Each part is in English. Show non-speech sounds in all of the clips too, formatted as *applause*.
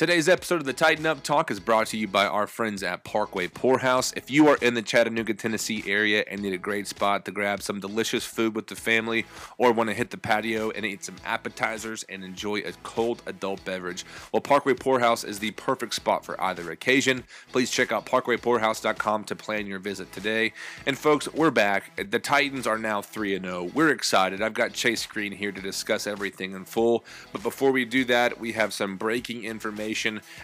Today's episode of the Tighten Up Talk is brought to you by our friends at Parkway Pourhouse. If you are in the Chattanooga, Tennessee area and need a great spot to grab some delicious food with the family or want to hit the patio and eat some appetizers and enjoy a cold adult beverage, well, Parkway Pourhouse is the perfect spot for either occasion. Please check out parkwaypourhouse.com to plan your visit today. And folks, we're back. The Titans are now 3 0. We're excited. I've got Chase Green here to discuss everything in full. But before we do that, we have some breaking information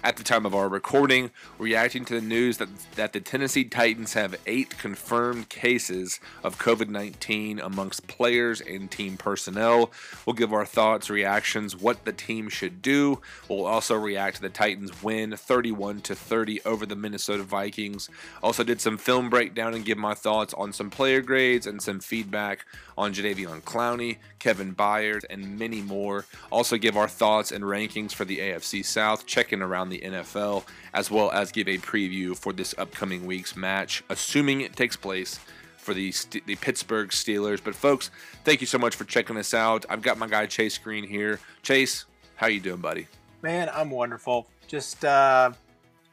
at the time of our recording, reacting to the news that, that the Tennessee Titans have eight confirmed cases of COVID 19 amongst players and team personnel. We'll give our thoughts, reactions, what the team should do. We'll also react to the Titans win 31 to 30 over the Minnesota Vikings. Also, did some film breakdown and give my thoughts on some player grades and some feedback on Jadeveon Clowney, Kevin Byard, and many more. Also, give our thoughts and rankings for the AFC South, check in around the NFL, as well as give a preview for this upcoming week's match, assuming it takes place for the the Pittsburgh Steelers. But folks, thank you so much for checking us out. I've got my guy Chase Green here. Chase, how you doing, buddy? Man, I'm wonderful. Just uh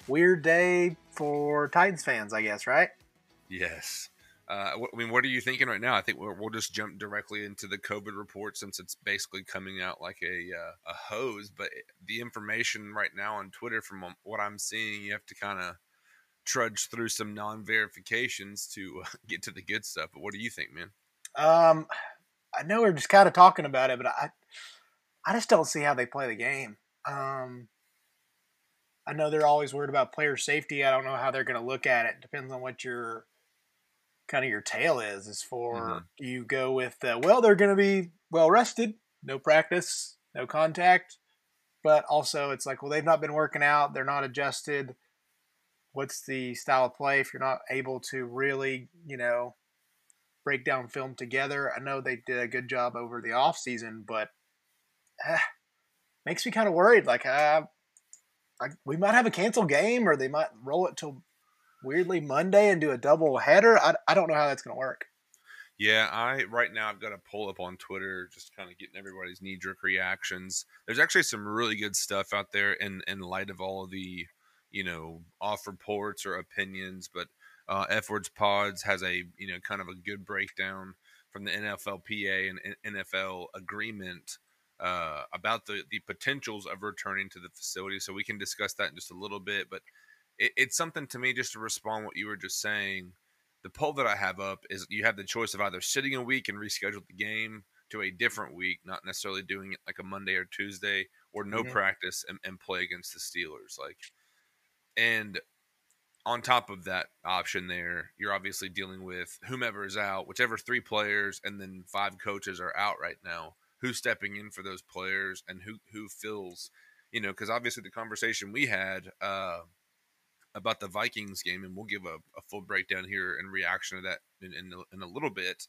weird day for Titans fans, I guess, right? Yes. Uh, I mean, what are you thinking right now? I think we'll, just jump directly into the COVID report since it's basically coming out like a uh, a hose. But the information right now on Twitter, from um, what I'm seeing, you have to kind of trudge through some non-verifications to uh, *laughs* get to the good stuff. But what do you think, man? Um, I know we're just kind of talking about it, but I I just don't see how they play the game. Um, I know they're always worried about player safety. I don't know how they're going to look at it. Depends on what your kind of your tail is is for mm-hmm. you go with uh, well they're going to be well rested no practice no contact. But also it's like well they've not been working out they're not adjusted. What's the style of play if you're not able to really you know break down film together? I know they did a good job over the off season but eh, makes me kind of worried like uh, I, we might have a canceled game or they might roll it till weirdly Monday and do a double header. I, I don't know how that's going to work. Yeah, I right now I've got a pull up on Twitter, just kind of getting everybody's knee jerk reactions. There's actually some really good stuff out there in in light of all of the, you know, off reports or opinions. But uh, F Words Pods has a you know kind of a good breakdown from the NFLPA and NFL agreement uh, about the the potentials of returning to the facility. So we can discuss that in just a little bit, but it, it's something to me just to respond what you were just saying. The poll that I have up is you have the choice of either sitting a week and reschedule the game to a different week, not necessarily doing it like a Monday or Tuesday, or no mm-hmm. practice and, and play against the Steelers. Like, and on top of that option there, you're obviously dealing with whomever is out, whichever three players and then five coaches are out right now. Who's stepping in for those players and who who fills, you know, because obviously the conversation we had uh, about the Vikings game, and we'll give a, a full breakdown here and reaction to that in, in, in, a little bit.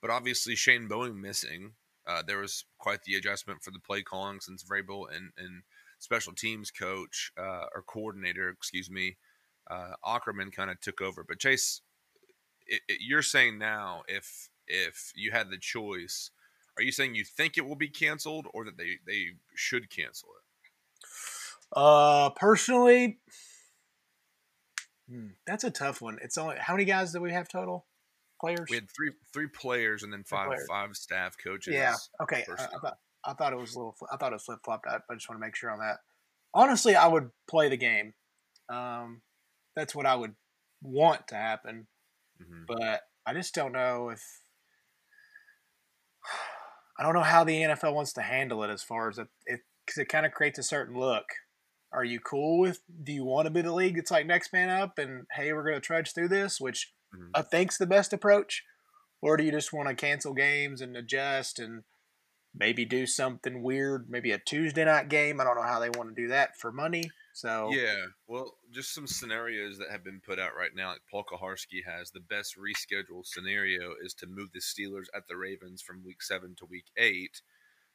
But obviously, Shane Bowen missing. Uh, there was quite the adjustment for the play calling since Vrabel and, and special teams coach uh, or coordinator, excuse me, uh, Aukerman kind of took over. But Chase, it, it, you're saying now if if you had the choice, are you saying you think it will be canceled or that they they should cancel it? Uh, personally, Hmm, that's a tough one. It's only how many guys do we have total? Players? We had three three players and then five five staff coaches. Yeah. Okay. I, I, thought I thought it was a little. I thought it was flip flopped. I, I just want to make sure on that. Honestly, I would play the game. Um, that's what I would want to happen, mm-hmm. but I just don't know if. *sighs* I don't know how the NFL wants to handle it as far as it, because it, it kind of creates a certain look are you cool with do you want to be the league it's like next man up and hey we're going to trudge through this which mm-hmm. i think's the best approach or do you just want to cancel games and adjust and maybe do something weird maybe a tuesday night game i don't know how they want to do that for money so yeah well just some scenarios that have been put out right now like paul Kuharsky has the best reschedule scenario is to move the steelers at the ravens from week seven to week eight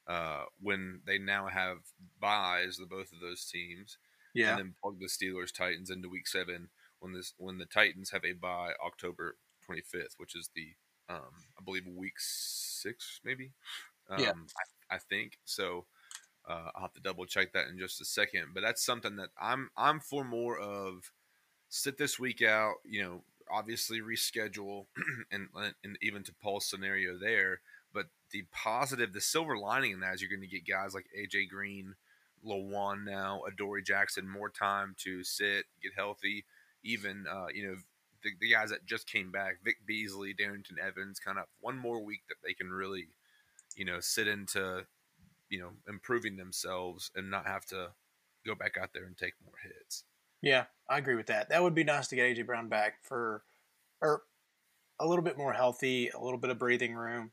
uh, when they now have buys the both of those teams. Yeah. And then plug the Steelers Titans into week seven when this when the Titans have a buy October twenty fifth, which is the um, I believe week six maybe. Um, yeah. I, I think so. Uh, I'll have to double check that in just a second, but that's something that I'm I'm for more of. Sit this week out, you know, obviously reschedule, *clears throat* and and even to Paul's scenario there. The positive, the silver lining in that is you're going to get guys like AJ Green, Lewan now, Adoree Jackson more time to sit, get healthy. Even uh, you know the, the guys that just came back, Vic Beasley, Darrynton Evans, kind of one more week that they can really, you know, sit into you know, improving themselves and not have to go back out there and take more hits. Yeah, I agree with that. That would be nice to get AJ Brown back for, or a little bit more healthy, a little bit of breathing room.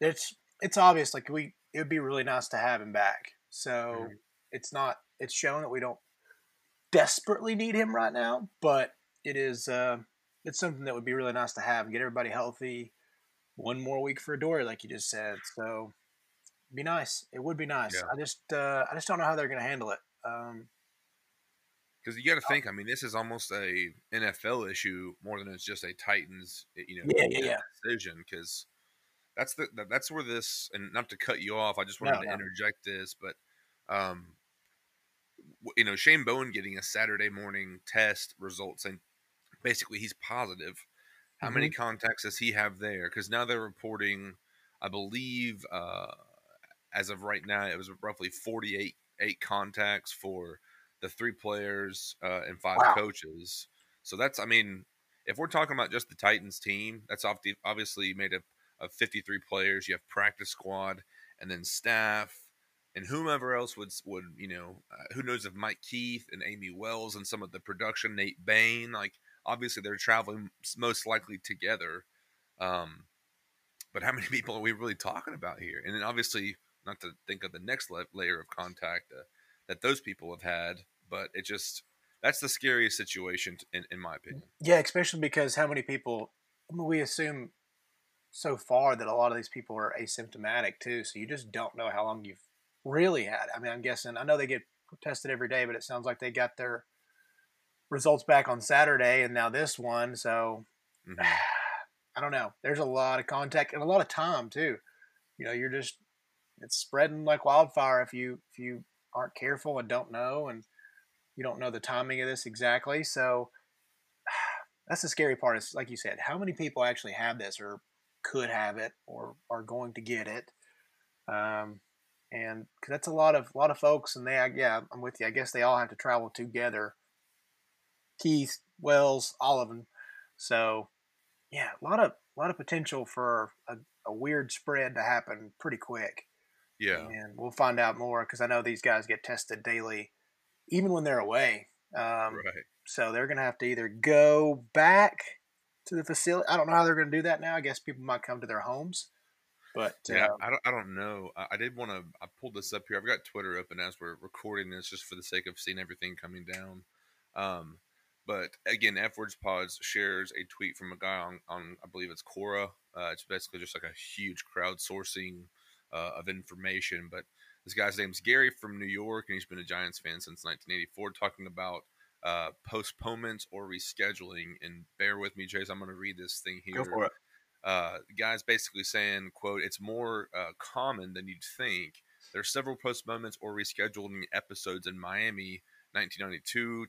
It's it's obvious like we it would be really nice to have him back. So mm-hmm. it's not it's shown that we don't desperately need him right now, but it is uh, it's something that would be really nice to have and get everybody healthy. One more week for Dory, like you just said. So be nice. It would be nice. Yeah. I just uh, I just don't know how they're going to handle it. Um, because you got to think. I mean, this is almost a NFL issue more than it's just a Titans, you know, yeah, yeah, yeah. decision. Because that's the that's where this. And not to cut you off, I just wanted no, to no. interject this, but um, you know, Shane Bowen getting a Saturday morning test results, and basically he's positive. How mm-hmm. many contacts does he have there? Because now they're reporting, I believe. Uh, as of right now, it was roughly 48 eight contacts for the three players uh, and five wow. coaches. So that's, I mean, if we're talking about just the Titans team, that's obviously made up of 53 players. You have practice squad and then staff and whomever else would would you know uh, who knows if Mike Keith and Amy Wells and some of the production Nate Bain like obviously they're traveling most likely together. Um, but how *laughs* many people are we really talking about here? And then obviously not to think of the next le- layer of contact uh, that those people have had, but it just that's the scariest situation in, in my opinion. Yeah, especially because how many people I mean, we assume so far that a lot of these people are asymptomatic too, so you just don't know how long you've really had. I mean, I'm guessing I know they get tested every day, but it sounds like they got their results back on Saturday and now this one, so *sighs* mm-hmm. I don't know. There's a lot of contact and a lot of time too. You know, you're just it's spreading like wildfire if you if you aren't careful and don't know and you don't know the timing of this exactly. So *sighs* that's the scary part. Is like you said, how many people actually have this or could have it or are going to get it? Um, and cause that's a lot of a lot of folks, and they yeah, I'm with you. I guess they all have to travel together. Keith, Wells, all of them. So yeah, a lot of a lot of potential for a, a weird spread to happen pretty quick. Yeah. And we'll find out more because I know these guys get tested daily, even when they're away. Um, right. So they're going to have to either go back to the facility. I don't know how they're going to do that now. I guess people might come to their homes. But yeah, um, I don't. I don't know. I, I did want to. I pulled this up here. I've got Twitter open as we're recording this, just for the sake of seeing everything coming down. Um, but again, F Words Pods shares a tweet from a guy on, on I believe it's Quora. Uh, it's basically just like a huge crowdsourcing uh, of information. But this guy's name's Gary from New York, and he's been a Giants fan since 1984, talking about uh, postponements or rescheduling. And bear with me, Chase. I'm going to read this thing here. Go for it. Uh, the guy's basically saying, "quote It's more uh, common than you'd think. There are several postponements or rescheduling episodes in Miami." 1992,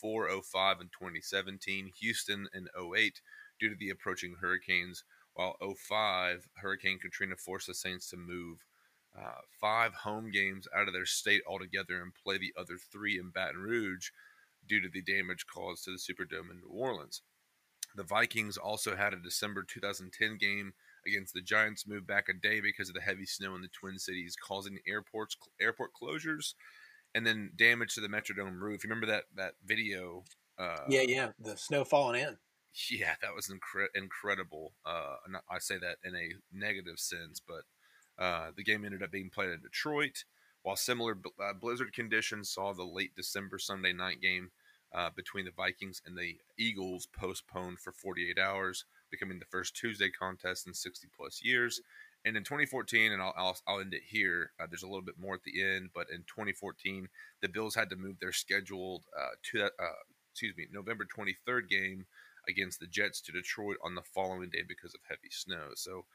04, 05, and 2017, Houston and 08 due to the approaching hurricanes, while 05, Hurricane Katrina forced the Saints to move uh, five home games out of their state altogether and play the other three in Baton Rouge due to the damage caused to the Superdome in New Orleans. The Vikings also had a December 2010 game against the Giants moved back a day because of the heavy snow in the Twin Cities, causing airports airport closures and then damage to the Metrodome roof. You remember that that video? Uh, yeah, yeah, the snow falling in yeah, that was incre- incredible. Uh, I say that in a negative sense, but uh, the game ended up being played in Detroit, while similar uh, blizzard conditions saw the late December Sunday night game uh, between the Vikings and the Eagles postponed for 48 hours, becoming the first Tuesday contest in 60 plus years. And in 2014, and I'll, I'll, I'll end it here, uh, there's a little bit more at the end, but in 2014, the Bills had to move their scheduled uh, to that, excuse me, November 23rd game against the Jets to Detroit on the following day because of heavy snow. So,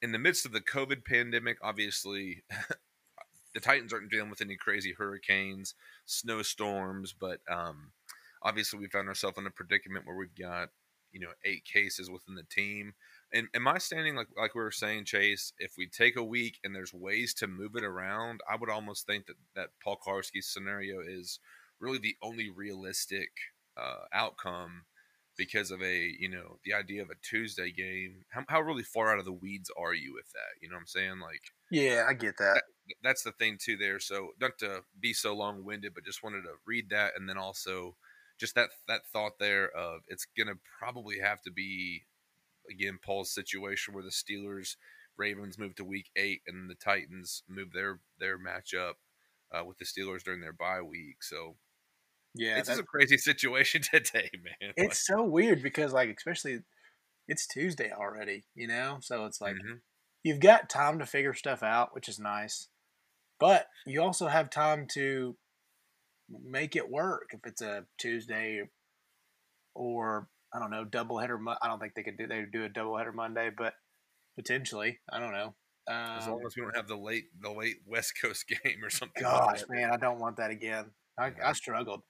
in the midst of the COVID pandemic, obviously, *laughs* the Titans aren't dealing with any crazy hurricanes, snowstorms, but um, obviously we found ourselves in a predicament where we've got you know eight cases within the team. And am I standing like like we were saying, Chase? If we take a week and there's ways to move it around, I would almost think that that Paul Kuharsky's scenario is really the only realistic uh, outcome because of a you know the idea of a Tuesday game. How, how really far out of the weeds are you with that? You know what I'm saying? Like, yeah, I get that. that that's the thing too. There, so not to be so long winded, but just wanted to read that, and then also just that that thought there of it's gonna probably have to be again Paul's situation where the Steelers Ravens move to week eight and the Titans move their their matchup uh, with the Steelers during their bye week. So yeah, it's just a crazy *laughs* situation today, man. It's like, so weird because like especially it's Tuesday already, you know, so it's like mm-hmm. you've got time to figure stuff out, which is nice, but you also have time to make it work if it's a Tuesday or I don't know double header. I don't think they could do they do a double header Monday, but potentially I don't know. Um, as long um as we don't have the late the late *laughs* West Coast game or something. Gosh, like man, I don't want that again. I, yeah. I struggled.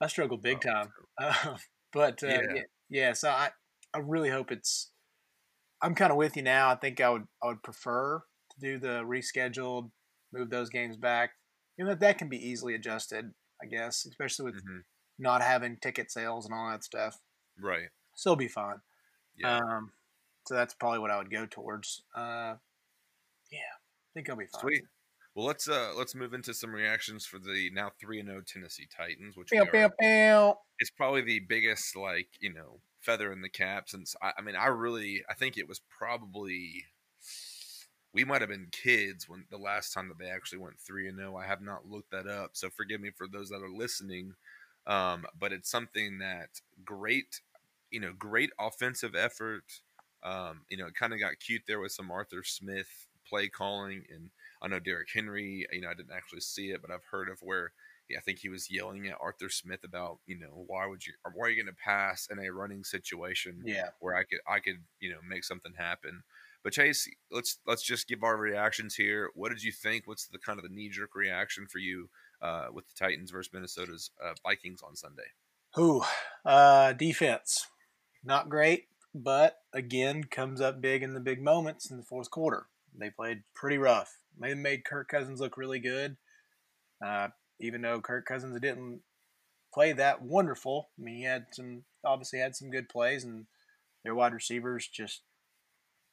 I struggled big oh, time. Uh, *laughs* but uh, yeah. yeah, yeah. So I I really hope it's. I'm kind of with you now. I think I would I would prefer to do the rescheduled, move those games back. You know that can be easily adjusted. I guess, especially with mm-hmm. not having ticket sales and all that stuff. Right. Still be fine. Yeah. Um, so that's probably what I would go towards. Uh, yeah, I think I'll be fine. Sweet. Well, let's uh let's move into some reactions for the now three and zero oh Tennessee Titans, which pew, pew, pew. is probably the biggest like you know feather in the cap since I, I mean I really I think it was probably we might have been kids when the last time that they actually went three and zero. Oh. I have not looked that up, so forgive me for those that are listening. Um, but it's something that great, you know, great offensive effort. Um, you know, it kind of got cute there with some Arthur Smith play calling, and I know Derrick Henry. You know, I didn't actually see it, but I've heard of where I think he was yelling at Arthur Smith about, you know, why would you, why are you going to pass in a running situation? Yeah, where I could, I could, you know, make something happen. But Chase, let's let's just give our reactions here. What did you think? What's the kind of the knee jerk reaction for you uh, with the Titans versus Minnesota's uh, Vikings on Sunday? Who uh, defense not great, but again comes up big in the big moments in the fourth quarter. They played pretty rough. They made Kirk Cousins look really good, uh, even though Kirk Cousins didn't play that wonderful. I mean, he had some obviously had some good plays, and their wide receivers just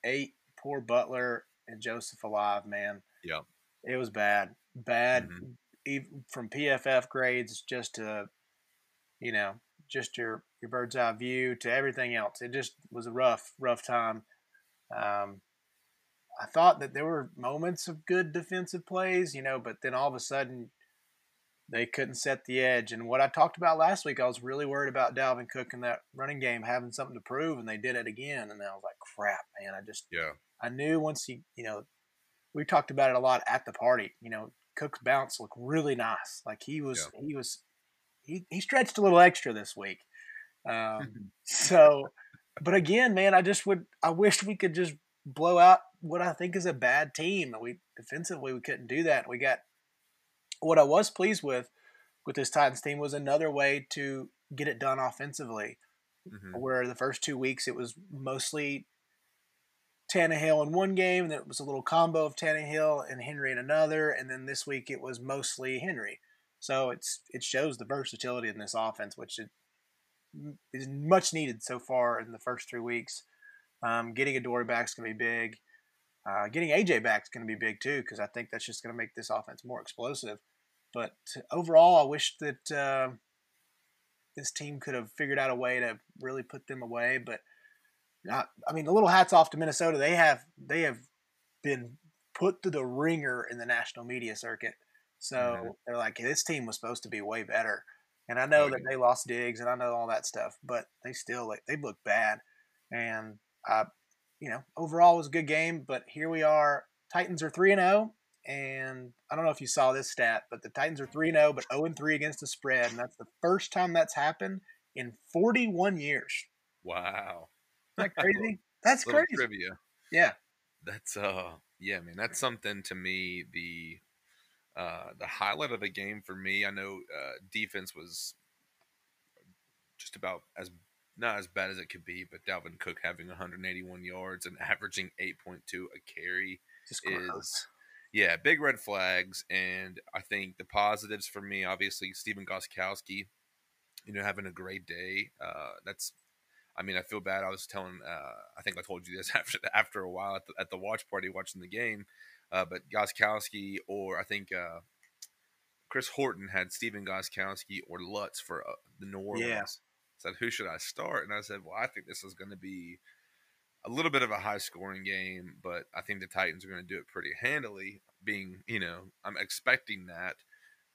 ate poor Butler and Joseph alive. Man, yeah, it was bad, bad. Mm-hmm even from PFF grades just to, you know, just your your bird's eye view to everything else. It just was a rough, rough time. Um, I thought that there were moments of good defensive plays, you know, but then all of a sudden they couldn't set the edge. And what I talked about last week, I was really worried about Dalvin Cook and that running game having something to prove, and they did it again. And I was like, crap, man. I just, yeah, I knew once he, you know, we talked about it a lot at the party. You know, Cook's bounce looked really nice. Like he was, yeah. he was, he, he stretched a little extra this week. Um, *laughs* so, but again, man, I just would, I wish we could just blow out what I think is a bad team. We defensively we couldn't do that. We got what I was pleased with with this Titans team was another way to get it done offensively. Mm-hmm. Where the first two weeks it was mostly Tannehill in one game, and then it was a little combo of Tannehill and Henry in another, and then this week it was mostly Henry. So it's it shows the versatility in this offense, which is much needed so far in the first three weeks. Um, getting Adoree back is going to be big. Uh, getting AJ back is going to be big too, because I think that's just going to make this offense more explosive. But overall, I wish that uh, this team could have figured out a way to really put them away, but not, I mean, a little hats off to Minnesota. They have they have been put to the ringer in the national media circuit. So mm-hmm. they're like, hey, this team was supposed to be way better. And I know oh, that they lost Diggs, and I know all that stuff, but they still like they look bad. And I, you know, overall was a good game. But here we are. Titans are three and zero, oh, and I don't know if you saw this stat, but the Titans are three and zero, oh, but zero and three against the spread, and that's the first time that's happened in 41 years. Wow that crazy? That's crazy. Trivia. Yeah. That's uh yeah, man. That's something to me. The Uh, the highlight of the game for me, I know uh, defense was just about as not as bad as it could be, but Dalvin Cook having 181 yards and *laughs* averaging 8.2 a carry is yeah, big red flags. And I think the positives for me, obviously, Stephen Gostkowski, you know, having a great day. Uh, that's, I mean, I feel bad. I was telling, uh, I think I told you this *laughs* after after a while at the, at the watch party watching the game. Uh, but Gostkowski or I think uh, Chris Horton had Stephen Gostkowski or Lutz for uh, the New Orleans. Yeah. Said, who should I start? And I said, well, I think this is going to be a little bit of a high scoring game, but I think the Titans are going to do it pretty handily. Being, you know, I'm expecting that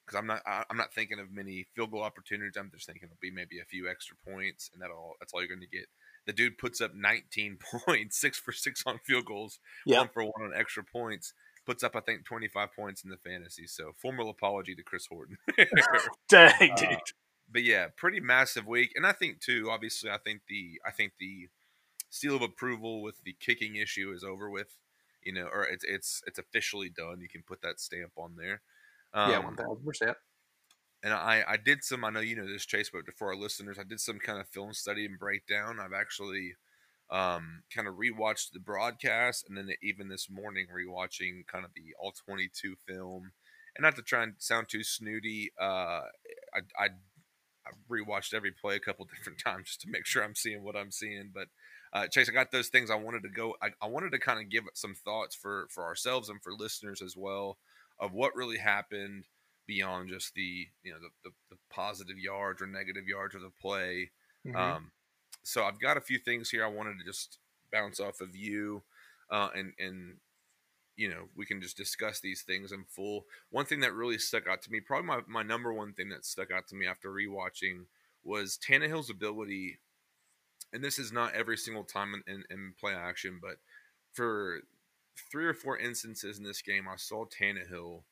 because I'm not I'm not thinking of many field goal opportunities. I'm just thinking it'll be maybe a few extra points, and that'll that's all you're going to get. The dude puts up 19 *laughs* points, six for six on field goals, one for one on extra points. Puts up, I think, 25 points in the fantasy. So, formal apology to Chris Horton. *laughs* Dang, uh, dude. But yeah, pretty massive week, and I think too. Obviously, I think the I think the seal of approval with the kicking issue is over with. You know, or it's it's it's officially done. You can put that stamp on there. Um, yeah, one thousand percent. And I I did some. I know you know this, Chase, but for our listeners, I did some kind of film study and breakdown. I've actually um, kind of rewatched the broadcast, and then even this morning rewatching kind of the all twenty two film. And not to try and sound too snooty, uh, I, I I rewatched every play a couple *laughs* different times just to make sure I'm seeing what I'm seeing. But uh, Chase, I got those things I wanted to go. I, I wanted to kind of give some thoughts for for ourselves and for listeners as well of what really happened beyond just the you know the, the, the positive yards or negative yards of the play. Mm-hmm. Um, so I've got a few things here I wanted to just bounce off of you, uh, and and you know we can just discuss these things in full. One thing that really stuck out to me, probably my, my number one thing that stuck out to me after rewatching was Tannehill's ability and this is not every single time in, in, in, play action, but for three or four instances in this game, I saw Tannehill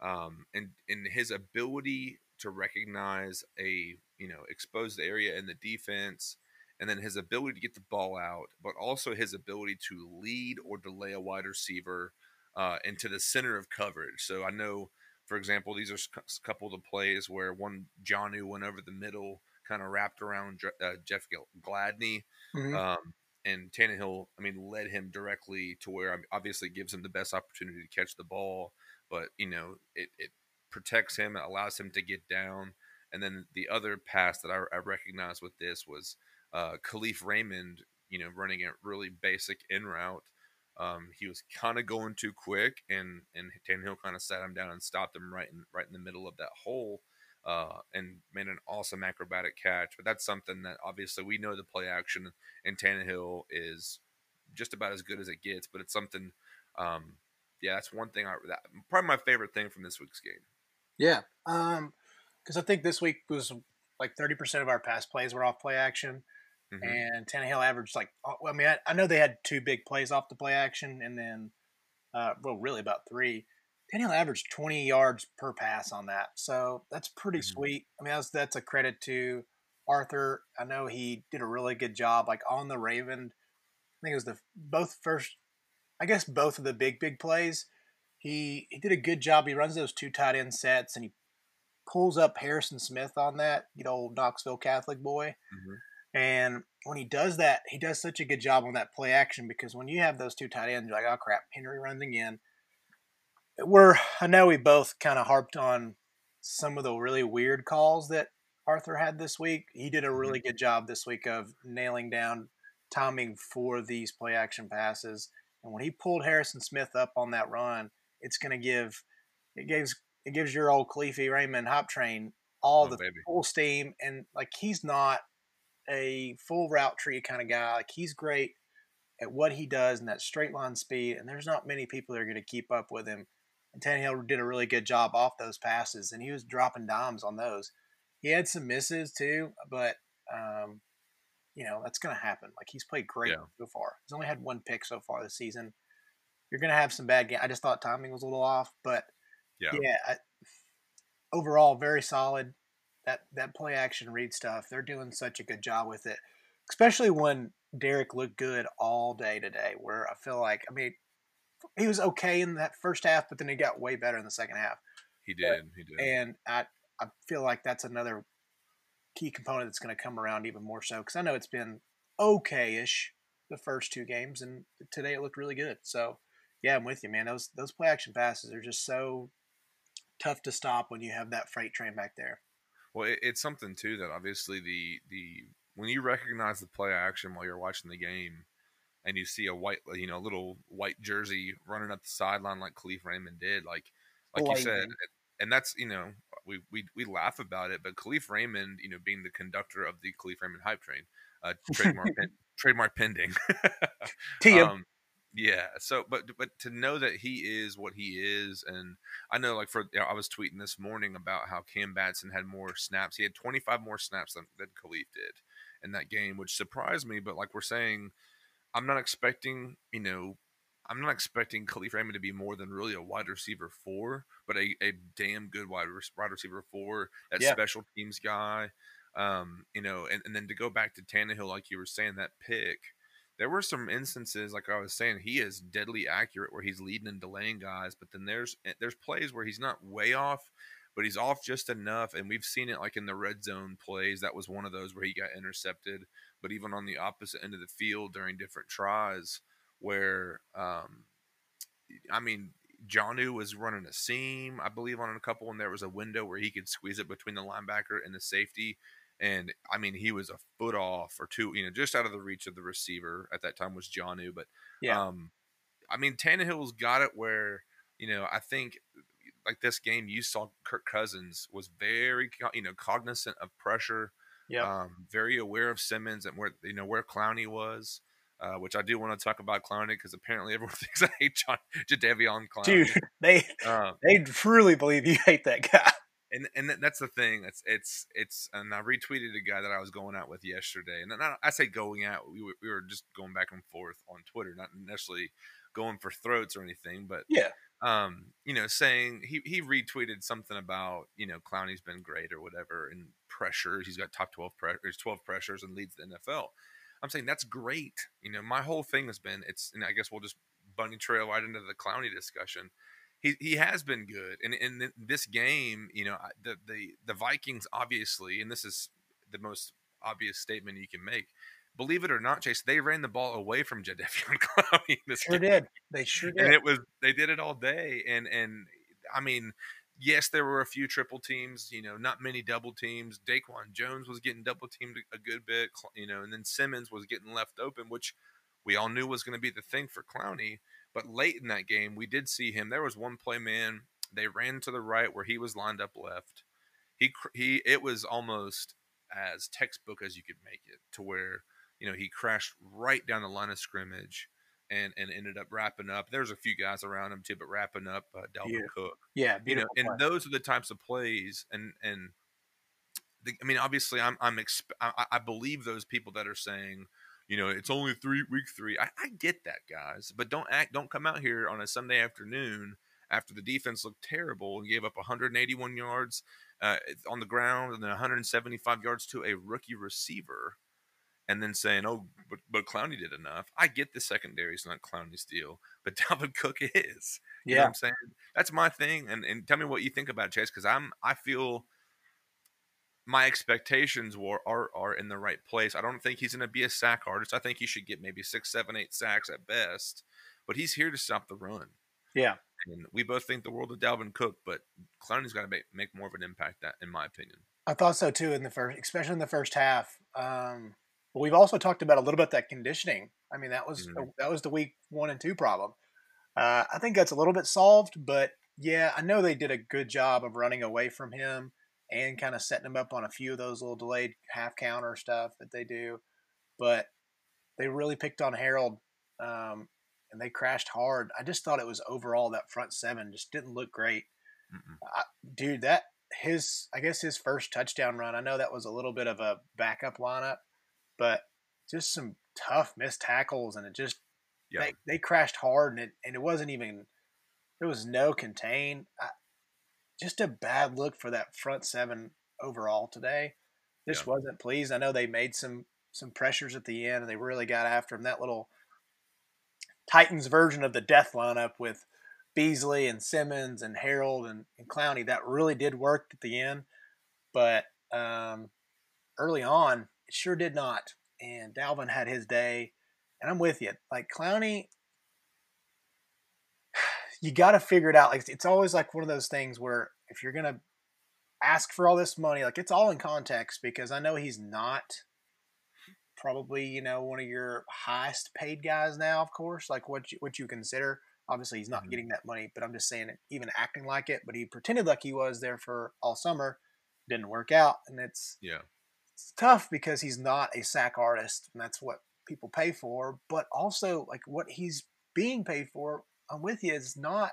um, and and his ability to recognize a you know exposed area in the defense, and then his ability to get the ball out, but also his ability to lead or delay a wide receiver uh, into the center of coverage. So I know, for example, these are a couple of the plays where one Jonnu went over the middle kind of wrapped around uh, Jeff Gladney. Mm-hmm. Um, and Tannehill, I mean, led him directly to where obviously gives him the best opportunity to catch the ball, but you know, it, it protects him, it allows him to get down. And then the other pass that I, I recognized with this was uh, Kalif Raymond, you know, running a really basic in route. Um, he was kind of going too quick, and and Tannehill kind of sat him down and stopped him right in right in the middle of that hole uh, and made an awesome acrobatic catch. But that's something that obviously we know the play action in Tannehill is just about as good as it gets. But it's something, um, yeah, that's one thing. I that, probably my favorite thing from this week's game. Yeah, because um, I think this week was like thirty percent of our pass plays were off play action. Mm-hmm. And Tannehill averaged like, uh, I mean, I, I, know they had two big plays off the play action, and then, uh, well, really about three. Daniel averaged 20 yards per pass on that. So that's pretty mm-hmm. sweet. I mean, that's, that's a credit to Arthur. I know he did a really good job, like on the Raven. I think it was the both first, I guess both of the big, big plays. He, he did a good job. He runs those two tight end sets and he pulls up Harrison Smith on that, you know, old Knoxville Catholic boy. Mm-hmm. And when he does that, he does such a good job on that play action because when you have those two tight ends, you're like, oh crap, Henry runs again we're I know we both kind of harped on some of the really weird calls that Arthur had this week. He did a mm-hmm. really good job this week of nailing down timing for these play action passes. And when he pulled Harrison Smith up on that run, it's going to give it gives it gives your old Kalif Raymond hop train all oh, the baby. full steam. And like he's not a full route tree kind of guy. Like he's great at what he does and that straight line speed. And there's not many people that are going to keep up with him. And Tannehill did a really good job off those passes, and he was dropping dimes on those. He had some misses too, but um, you know that's going to happen. Like he's played great yeah. so far. He's only had one pick so far this season. You're going to have some bad games. I just thought timing was a little off, but yeah, yeah I, overall very solid. That that play action read stuff, they're doing such a good job with it, especially when Derrick looked good all day today. Where I feel like, I mean, he was okay in that first half, but then he got way better in the second half. He did. He did. And I I feel like that's another key component that's going to come around even more so because I know it's been okay-ish the first two games, and today it looked really good. So yeah, I'm with you, man. Those those play action passes are just so tough to stop when you have that freight train back there. Well, it, it's something too that obviously the the when you recognize the play action while you're watching the game, and you see a white, you know, little white jersey running up the sideline like Kalif Raymond did, like like you said, and that's you know we, we we laugh about it, but Kalif Raymond, you know, being the conductor of the Kalif Raymond hype train, uh, trademark *laughs* pen, trademark pending. *laughs* um, yeah. So, but but to know that he is what he is, and I know, like for you know, I was tweeting this morning about how Cam Batson had more snaps. He had 25 more snaps than, than Kalif did in that game, which surprised me. But like we're saying, I'm not expecting, you know, I'm not expecting Kalif Raymond to be more than really a wide receiver four, but a, a damn good wide, wide receiver four, that yeah. special teams guy. Um, you know, and, and then to go back to Tannehill, like you were saying, that pick, there were some instances, like I was saying, he is deadly accurate where he's leading and delaying guys, but then there's eh, there's plays where he's not way off, but he's off just enough, and we've seen it like in the red zone plays. That was one of those where he got intercepted, but even on the opposite end of the field during different tries, where um, I mean, Jonnu was running a seam, I believe, on a couple, and there was a window where he could squeeze it between the linebacker and the safety. And I mean, he was a foot off or two, you know, just out of the reach of the receiver at that time was Jonnu. But yeah, um, I mean, Tannehill's got it where you know I think like this game you saw Kirk Cousins was very you know cognizant of pressure, yeah, um, very aware of Simmons and where you know where Clowney was. Uh, which I do want to talk about Clowney because apparently everyone *laughs* thinks I hate John Jadeveon Clowney. Dude, they um, they truly believe you hate that guy. *laughs* And and that's the thing. It's it's it's. And I retweeted a guy that I was going out with yesterday, and not, I say going out. We were, we were just going back and forth on Twitter, not necessarily going for throats or anything, but yeah. Um, you know, saying he he retweeted something about you know Clowney's been great or whatever, and pressures. He's got top twelve pressures, twelve pressures, and leads the NFL. I'm saying that's great. You know, my whole thing has been it's, and I guess we'll just bunny trail right into the Clowney discussion. He, he has been good, and in this game, you know, the the the Vikings obviously, and this is the most obvious statement you can make. Believe it or not, Chase, they ran the ball away from Jadeveon *laughs* Clowney. This sure game. did. They sure did. And it was they did it all day, and and I mean, yes, there were a few triple teams, you know, not many double teams. Daquan Jones was getting double teamed a good bit, you know, and then Simmons was getting left open, which we all knew was going to be the thing for Clowney. But late in that game, we did see him. There was one play, man. They ran to the right where he was lined up left. He he. It was almost as textbook as you could make it, to where you know he crashed right down the line of scrimmage and and ended up wrapping up. There's a few guys around him too, but wrapping up uh, Dalvin yeah. Cook. Yeah, you know, and those are the types of plays. And and the, I mean, obviously, I'm I'm exp- I, I, believe those people that are saying, you know, it's only three week three. I, I get that, guys, but don't act. Don't come out here on a Sunday afternoon after the defense looked terrible and gave up 181 yards uh, on the ground and then 175 yards to a rookie receiver and then saying, "Oh, but, but Clowney did enough." I get the secondary is not Clowney's deal, but *laughs* Dalvin Cook is. You yeah, I'm saying that's my thing. And and tell me what you think about Chase because I'm I feel my expectations were are are in the right place. I don't think he's going to be a sack artist. I think he should get maybe six, seven, eight sacks at best. But he's here to stop the run. Yeah. And we both think the world of Dalvin Cook, but Clowney's got to make, make more of an impact, that, in my opinion. I thought so too in the first, especially in the first half. Um, but we've also talked about a little bit that conditioning. I mean, that was mm-hmm. that was the week one and two problem. Uh, I think that's a little bit solved, but yeah, I know they did a good job of running away from him and kind of setting him up on a few of those little delayed half counter stuff that they do. But they really picked on Harold, um, and they crashed hard. I just thought it was overall that front seven just didn't look great. I, dude, that his I guess his first touchdown run. I know that was a little bit of a backup lineup, but just some tough missed tackles, and it just yeah. they, they crashed hard, and it and it wasn't even there was no contain. I, just a bad look for that front seven overall today. Just yeah. wasn't pleased. I know they made some some pressures at the end, and they really got after him. That little Titans version of the death lineup with Beasley and Simmons and Harold and, and Clowney, that really did work at the end. But um, early on, it sure did not. And Dalvin had his day. And I'm with you. Like Clowney, *sighs* you got to figure it out. Like it's always like one of those things where if you're gonna ask for all this money, like it's all in context because I know he's not probably you know one of your highest paid guys now. Of course, like what you, what you consider. Obviously, he's not mm-hmm. getting that money, but I'm just saying, it, even acting like it. But he pretended like he was there for all summer. Didn't work out, and it's yeah, it's tough because he's not a sack artist, and that's what people pay for. But also, like what he's being paid for, I'm with you. Is not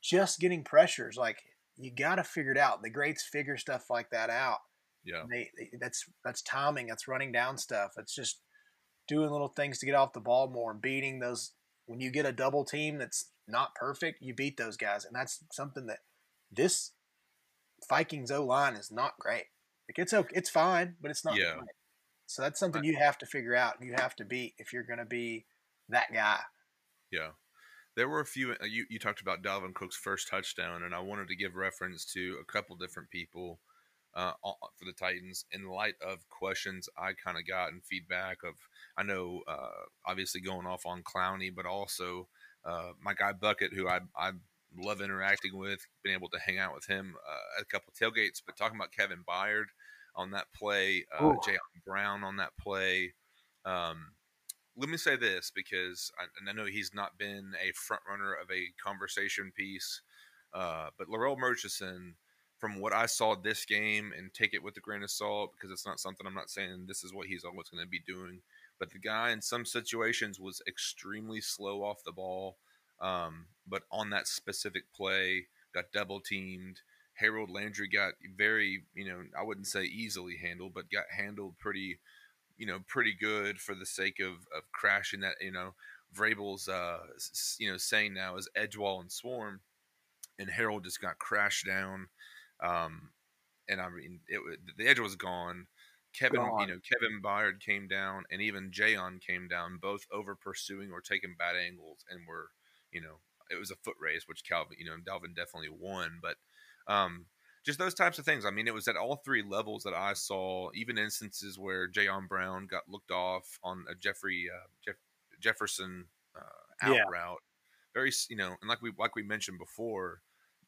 just getting pressures. Like you got to figure it out. The greats figure stuff like that out. Yeah, they, they, that's that's timing. That's running down stuff. It's just doing little things to get off the ball more, and beating those when you get a double team that's not perfect, you beat those guys, and that's something that this Vikings O line is not great. Like it's okay, it's fine, but it's not. Yeah. Great. So that's something you have to figure out. You have to beat if you're going to be that guy. Yeah. There were a few. Uh, you, you talked about Dalvin Cook's first touchdown, and I wanted to give reference to a couple different people uh, for the Titans in light of questions I kind of got and feedback of. I know, uh, obviously, going off on Clowney, but also uh, my guy Bucket, who I, I love interacting with, been able to hang out with him uh, at a couple tailgates. But talking about Kevin Byard on that play, uh, Jayon Brown on that play. Um, let me say this because I, I, know he's not been a front runner of a conversation piece, uh, but Larrell Murchison from what I saw this game and take it with a grain of salt because it's not something I'm not saying this is what he's always going to be doing. But the guy in some situations was extremely slow off the ball. Um, but on that specific play, got double teamed. Harold Landry got very, you know, I wouldn't say easily handled, but got handled pretty, you know, pretty good for the sake of, of crashing that, you know, Vrabel's, uh, you know, saying now is Edgewall and Swarm. And Harold just got crashed down um, and I mean, it the edge was gone. Kevin, gone. you know, Kevin Byard came down, and even Jayon came down, both over pursuing or taking bad angles, and were, you know, it was a foot race, which Calvin, you know, Dalvin definitely won, but um, just those types of things. I mean, it was at all three levels that I saw, even instances where Jayon Brown got looked off on a Jeffrey uh, Jeff, Jefferson uh, out yeah. route. Very, you know, and like we like we mentioned before,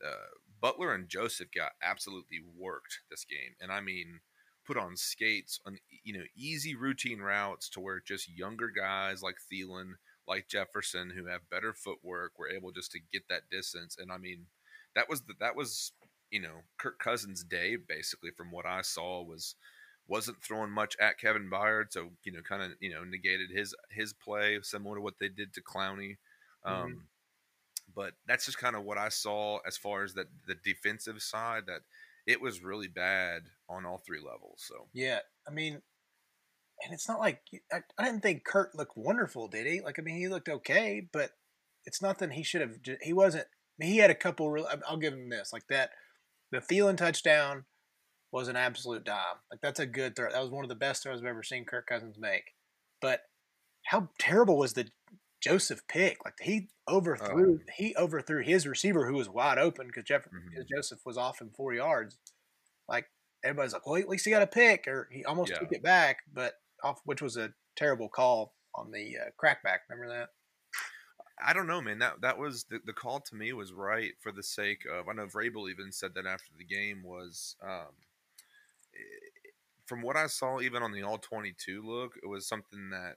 uh, Butler and Joseph got absolutely worked this game, and I mean put on skates on you know easy routine routes to where just younger guys like Thielen, like Jefferson, who have better footwork, were able just to get that distance. And I mean, that was the, that was you know Kirk Cousins' day basically from what I saw was wasn't throwing much at Kevin Byard, so you know kind of you know negated his his play similar to what they did to Clowney. Mm-hmm. Um, but that's just kind of what I saw as far as that the defensive side that it was really bad on all three levels. So yeah, I mean, and it's not like I, I didn't think Kurt looked wonderful, did he? Like I mean, he looked okay, but it's nothing he should have. He wasn't. I mean, he had a couple. Real, I'll give him this, like that. The Thielen touchdown was an absolute dime. Like that's a good throw. That was one of the best throws I've ever seen Kirk Cousins make. But how terrible was the Joseph pick. Like he overthrew, oh. he overthrew his receiver who was wide open because Jeff mm-hmm. Joseph was off in four yards. Like everybody's like, well, at least he got a pick, or he almost yeah. took it back, but off, which was a terrible call on the uh, crackback. Remember that? I don't know, man. That that was the, the call to me was right for the sake of. I know Vrabel even said that after the game was. Um, from what I saw, even on the all twenty-two look, it was something that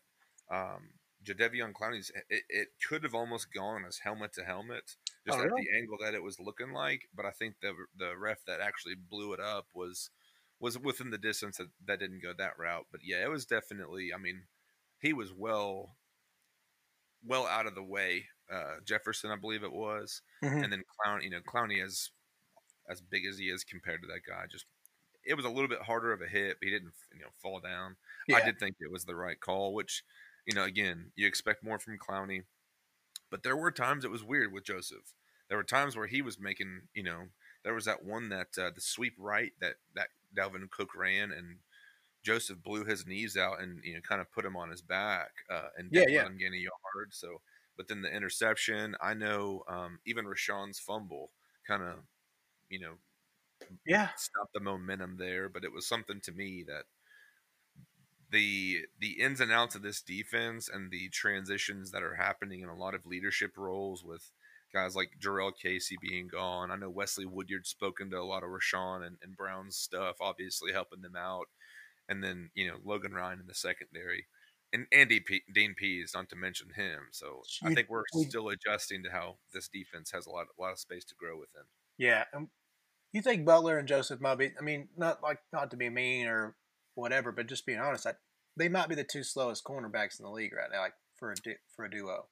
um, Jadeveon Clowney's it, it could have almost gone as helmet to helmet, just oh, at really? the angle that it was looking like. But I think the the ref that actually blew it up was was within the distance that, that didn't go that route. But yeah, it was definitely. I mean, he was well well out of the way. Uh, Jefferson, I believe it was, mm-hmm. and then Clown. You know, Clowney is as big as he is compared to that guy. Just it was a little bit harder of a hit. But he didn't you know fall down. Yeah. I did think it was the right call, which you know, again, you expect more from Clowney, but there were times it was weird with Joseph. There were times where he was making, you know, there was that one that uh, the sweep right that that Dalvin Cook ran and Joseph blew his knees out and you know kind of put him on his back uh, and yeah, yeah. him gain a yard. So but then the interception. I know um, even Rashawn's fumble kind of, you know, yeah, stopped the momentum there. But it was something to me that the the ins and outs of this defense and the transitions that are happening in a lot of leadership roles with guys like Jurrell Casey being gone. I know Wesley Woodyard spoken to a lot of Rashaan and, and Brown's stuff, obviously helping them out. And then, you know, Logan Ryan in the secondary. And Andy P- Dean Pees, not to mention him. So I think we're still adjusting to how this defense has a lot, a lot of space to grow within. Yeah, And you think Butler and Joseph might be? I mean, not like not to be mean or whatever, but just being honest, I, they might be the two slowest cornerbacks in the league right now, like for a for a duo.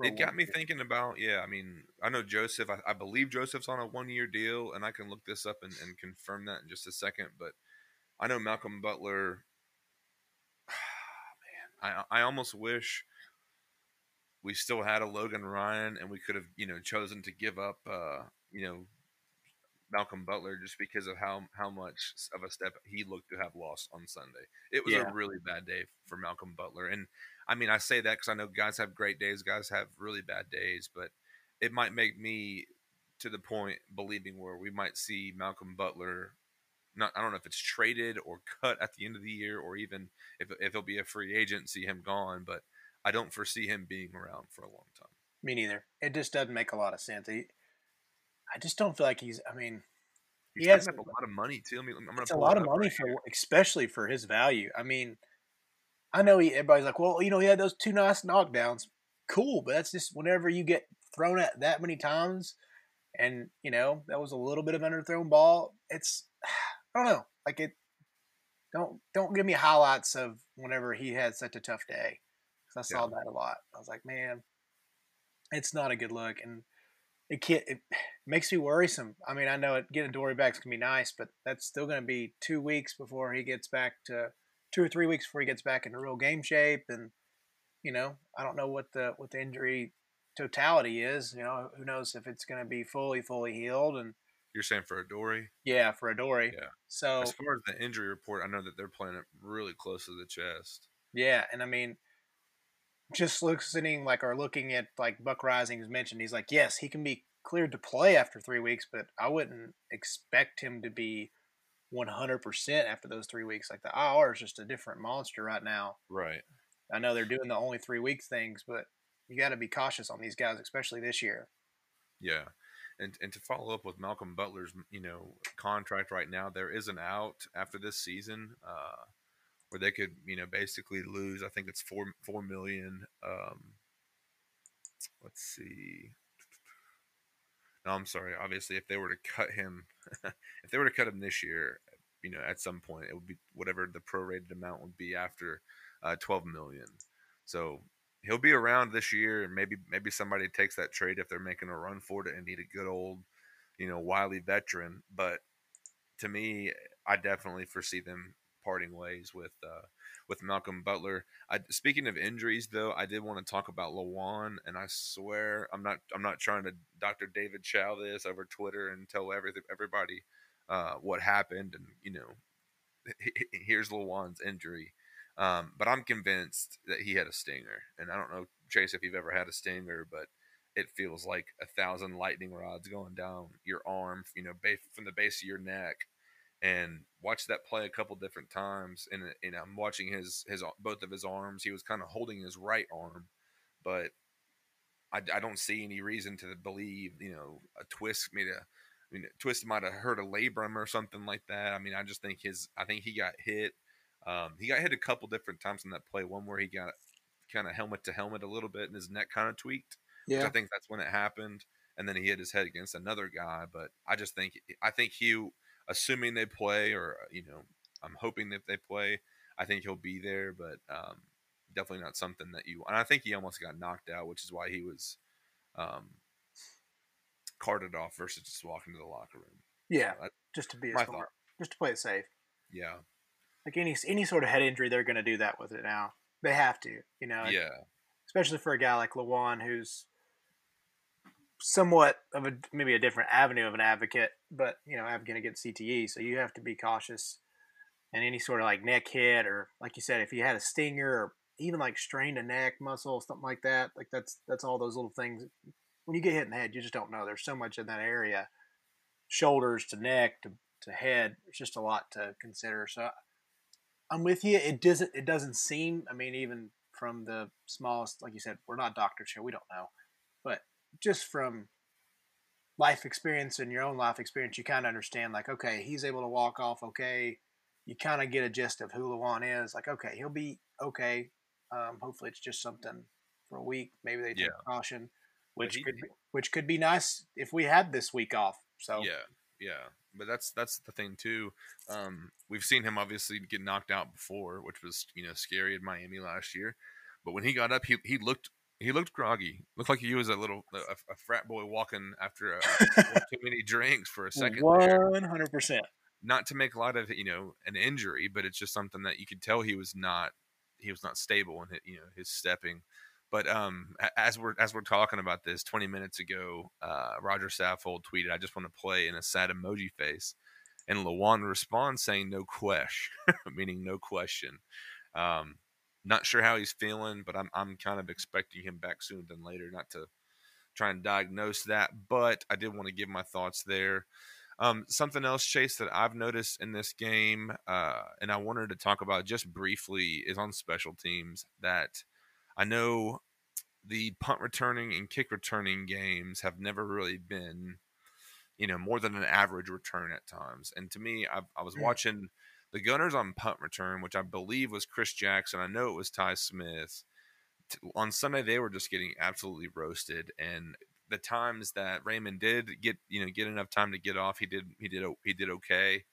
It got me year. thinking about yeah. I mean, I know Joseph. I, I believe Joseph's on a one year deal, and I can look this up and, and confirm that in just a second. But I know Malcolm Butler. *sighs* man, I I almost wish we still had a Logan Ryan, and we could have you know chosen to give up uh, you know Malcolm Butler just because of how how much of a step he looked to have lost on Sunday. It was yeah. a really bad day for Malcolm Butler, and I mean I say that because I know guys have great days, guys have really bad days, but it might make me to the point believing where we might see Malcolm Butler. Not, I don't know if it's traded or cut at the end of the year, or even if if he'll be a free agent, see him gone. But I don't foresee him being around for a long time. Me neither. It just doesn't make a lot of sense. He, I just don't feel like he's. I mean, he's he has up a lot of money too. I mean, I'm it's a lot of money right for, here. especially for his value. I mean, I know he, everybody's like, well, you know, he had those two nice knockdowns. Cool, but that's just whenever you get thrown at that many times, and you know that was a little bit of underthrown ball. It's *sighs* I don't know, like it. Don't don't give me highlights of whenever he had such a tough day, because I saw yeah. that a lot. I was like, man, it's not a good look, and it can't. It makes me worrisome. I mean, I know it, getting Dory back is gonna be nice, but that's still gonna be two weeks before he gets back to two or three weeks before he gets back into real game shape. And you know, I don't know what the what the injury totality is. You know, who knows if it's gonna be fully fully healed and. You're saying for Adoree'? Yeah, for Adoree'. Yeah. So as far as the injury report, I know that they're playing it really close to the chest. Yeah, and I mean, just listening like or looking at like Buck Reising has mentioned, he's like, yes, he can be cleared to play after three weeks, but I wouldn't expect him to be 100% after those three weeks. Like the IR is just a different monster right now. Right. I know they're doing the only three week things, but you got to be cautious on these guys, especially this year. Yeah. And, and to follow up with Malcolm Butler's, you know, contract right now, there is an out after this season. Uh, where they could, you know, basically lose. I think it's four four million. Um, let's see. No, I'm sorry. Obviously, if they were to cut him, *laughs* if they were to cut him this year, you know, at some point it would be whatever the prorated amount would be after uh, 12 million. So he'll be around this year, and maybe maybe somebody takes that trade if they're making a run for it and need a good old, you know, wily veteran. But to me, I definitely foresee them parting ways with uh, with Malcolm Butler. I, speaking of injuries, though, I did want to talk about Lewan, and I swear I'm not I'm not trying to Dr. David Chao this over Twitter and tell everything everybody uh, what happened, and you know, here's Lewan's injury. Um, but I'm convinced that he had a stinger, and I don't know Chase if you've ever had a stinger, but it feels like a thousand lightning rods going down your arm, you know, from the base of your neck and watched that play a couple different times. And, and I'm watching his his both of his arms. He was kind of holding his right arm, but I, I don't see any reason to believe you know a twist made a. I mean, twist might have hurt a labrum or something like that. I mean, I just think his. I think he got hit. Um, he got hit a couple different times in that play. One where he got kind of helmet to helmet a little bit, and his neck kind of tweaked. Yeah, I think that's when it happened. And then he hit his head against another guy. But I just think I think he assuming they play, or uh, you know, I'm hoping that they play. I think he'll be there, but um, definitely not something that you. And I think he almost got knocked out, which is why he was um, carted off versus just walking to the locker room. Yeah, so just to be smart, thought. just to play it safe. Yeah, like any any sort of head injury, they're going to do that with it now. They have to, you know. Yeah. Especially for a guy like Lewan, who's somewhat of a maybe a different avenue of an advocate, but you know, advocate against CTE, so you have to be cautious. And any sort of like neck hit, or like you said, if you had a stinger, or even like strained a neck muscle, something like that. Like that's that's all those little things. When you get hit in the head, you just don't know. There's so much in that area, shoulders to neck to, to head. It's just a lot to consider. So I'm with you. It doesn't it doesn't seem. I mean, even from the smallest, like you said, we're not doctors here. We don't know, but just from life experience and your own life experience, you kind of understand. Like, okay, he's able to walk off. Okay, you kind of get a gist of who Lewan is. Like, okay, he'll be okay. Um, hopefully, it's just something for a week. Maybe they take Yeah. caution, which he- could be, which could be nice if we had this week off. So Yeah, yeah. But that's that's the thing too. Um, we've seen him obviously get knocked out before, which was you know scary in Miami last year. But when he got up, he he looked he looked groggy. Looked like he was a little a, a frat boy walking after a, *laughs* too many drinks for a second. one hundred percent. Not to make light of you know an injury, but it's just something that you could tell he was not he was not stable in his, you know his stepping. But um, as we're as we're talking about this, 20 minutes ago, uh, Rodger Saffold tweeted, "I just want to play in a sad emoji face," and Lewan responds saying, "No question," *laughs* meaning no question. Um, not sure how he's feeling, but I'm I'm kind of expecting him back sooner than later. Not to try and diagnose that, but I did want to give my thoughts there. Um, something else, Chase, that I've noticed in this game, uh, and I wanted to talk about just briefly, is on special teams. That I know the punt returning and kick returning games have never really been, you know, more than an average return at times. And to me, I, I was Mm. watching the Gunners on punt return, which I believe was Chris Jackson. I know it was Tye Smith. On Sunday, they were just getting absolutely roasted, and the times that Raymond did get, you know, get enough time to get off, he did, he did, he did okay.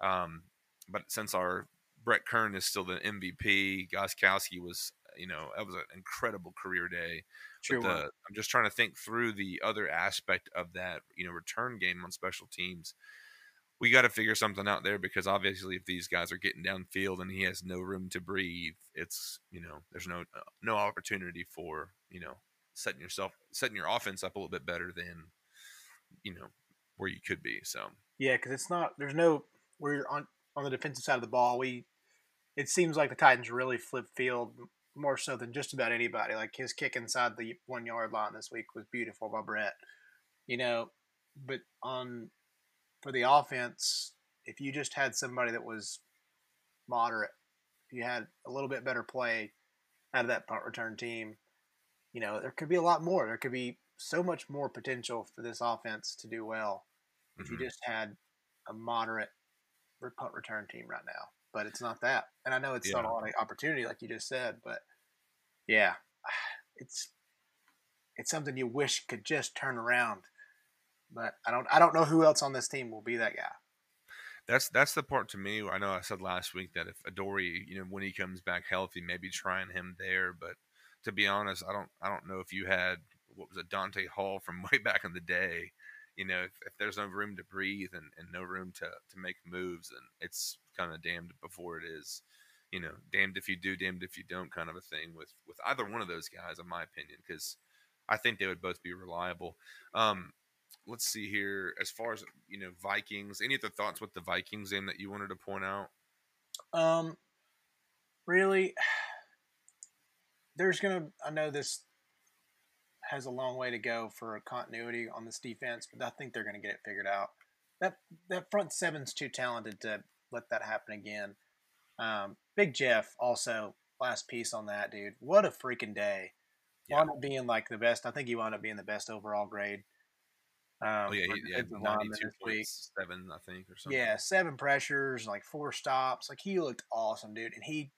Um, but since our Brett Kern is still the MVP, Gostkowski was, you know, that was an incredible career day. Sure. The, I'm just trying to think through the other aspect of that, you know, return game on special teams. We got to figure something out there because obviously, if these guys are getting downfield and he has no room to breathe, it's you know, there's no uh, no opportunity for you know setting yourself setting your offense up a little bit better than you know where you could be. So Yeah, because it's not. There's no. We're on on the defensive side of the ball. We. It seems like the Titans really flip field more so than just about anybody. Like his kick inside the one yard line this week was beautiful by Brett. You know, but on for the offense, if you just had somebody that was moderate, if you had a little bit better play out of that punt return team, you know, there could be a lot more. There could be so much more potential for this offense to do well if you mhm. just had a moderate punt return team right now. But it's not that, and I know it's not Yeah. a lot of opportunity, like you just said. But yeah, *sighs* it's it's something you wish could just turn around. But I don't I don't know who else on this team will be that guy. That's that's the part to me. I know I said last week that if Adoree', you know, when he comes back healthy, maybe trying him there. But to be honest, I don't I don't know if you had what was a Dante Hall from *laughs* way back in the day. You know, if, if there's no room to breathe and, and no room to, to make moves, and it's kind of damned before it is. You know, damned if you do, damned if you don't, kind of a thing with with either one of those guys, in my opinion, because I think they would both be reliable. Um, let's see here. As far as you know, Vikings. Any other thoughts with the Vikings game that you wanted to point out? Um, really, there's gonna. I know this has a long way to go for a continuity on this defense, but I think they're gonna get it figured out. That that front seven's too talented to let that happen again. Um, Big Jeff also last piece on that dude. What a freaking day! Yeah. Wound up being like the best. I think he wound up being the best overall grade. Um, Oh yeah, he, he had ninety-two this point seven, I think, or something. Yeah, seven pressures, like four stops. Like he looked awesome, dude. And he,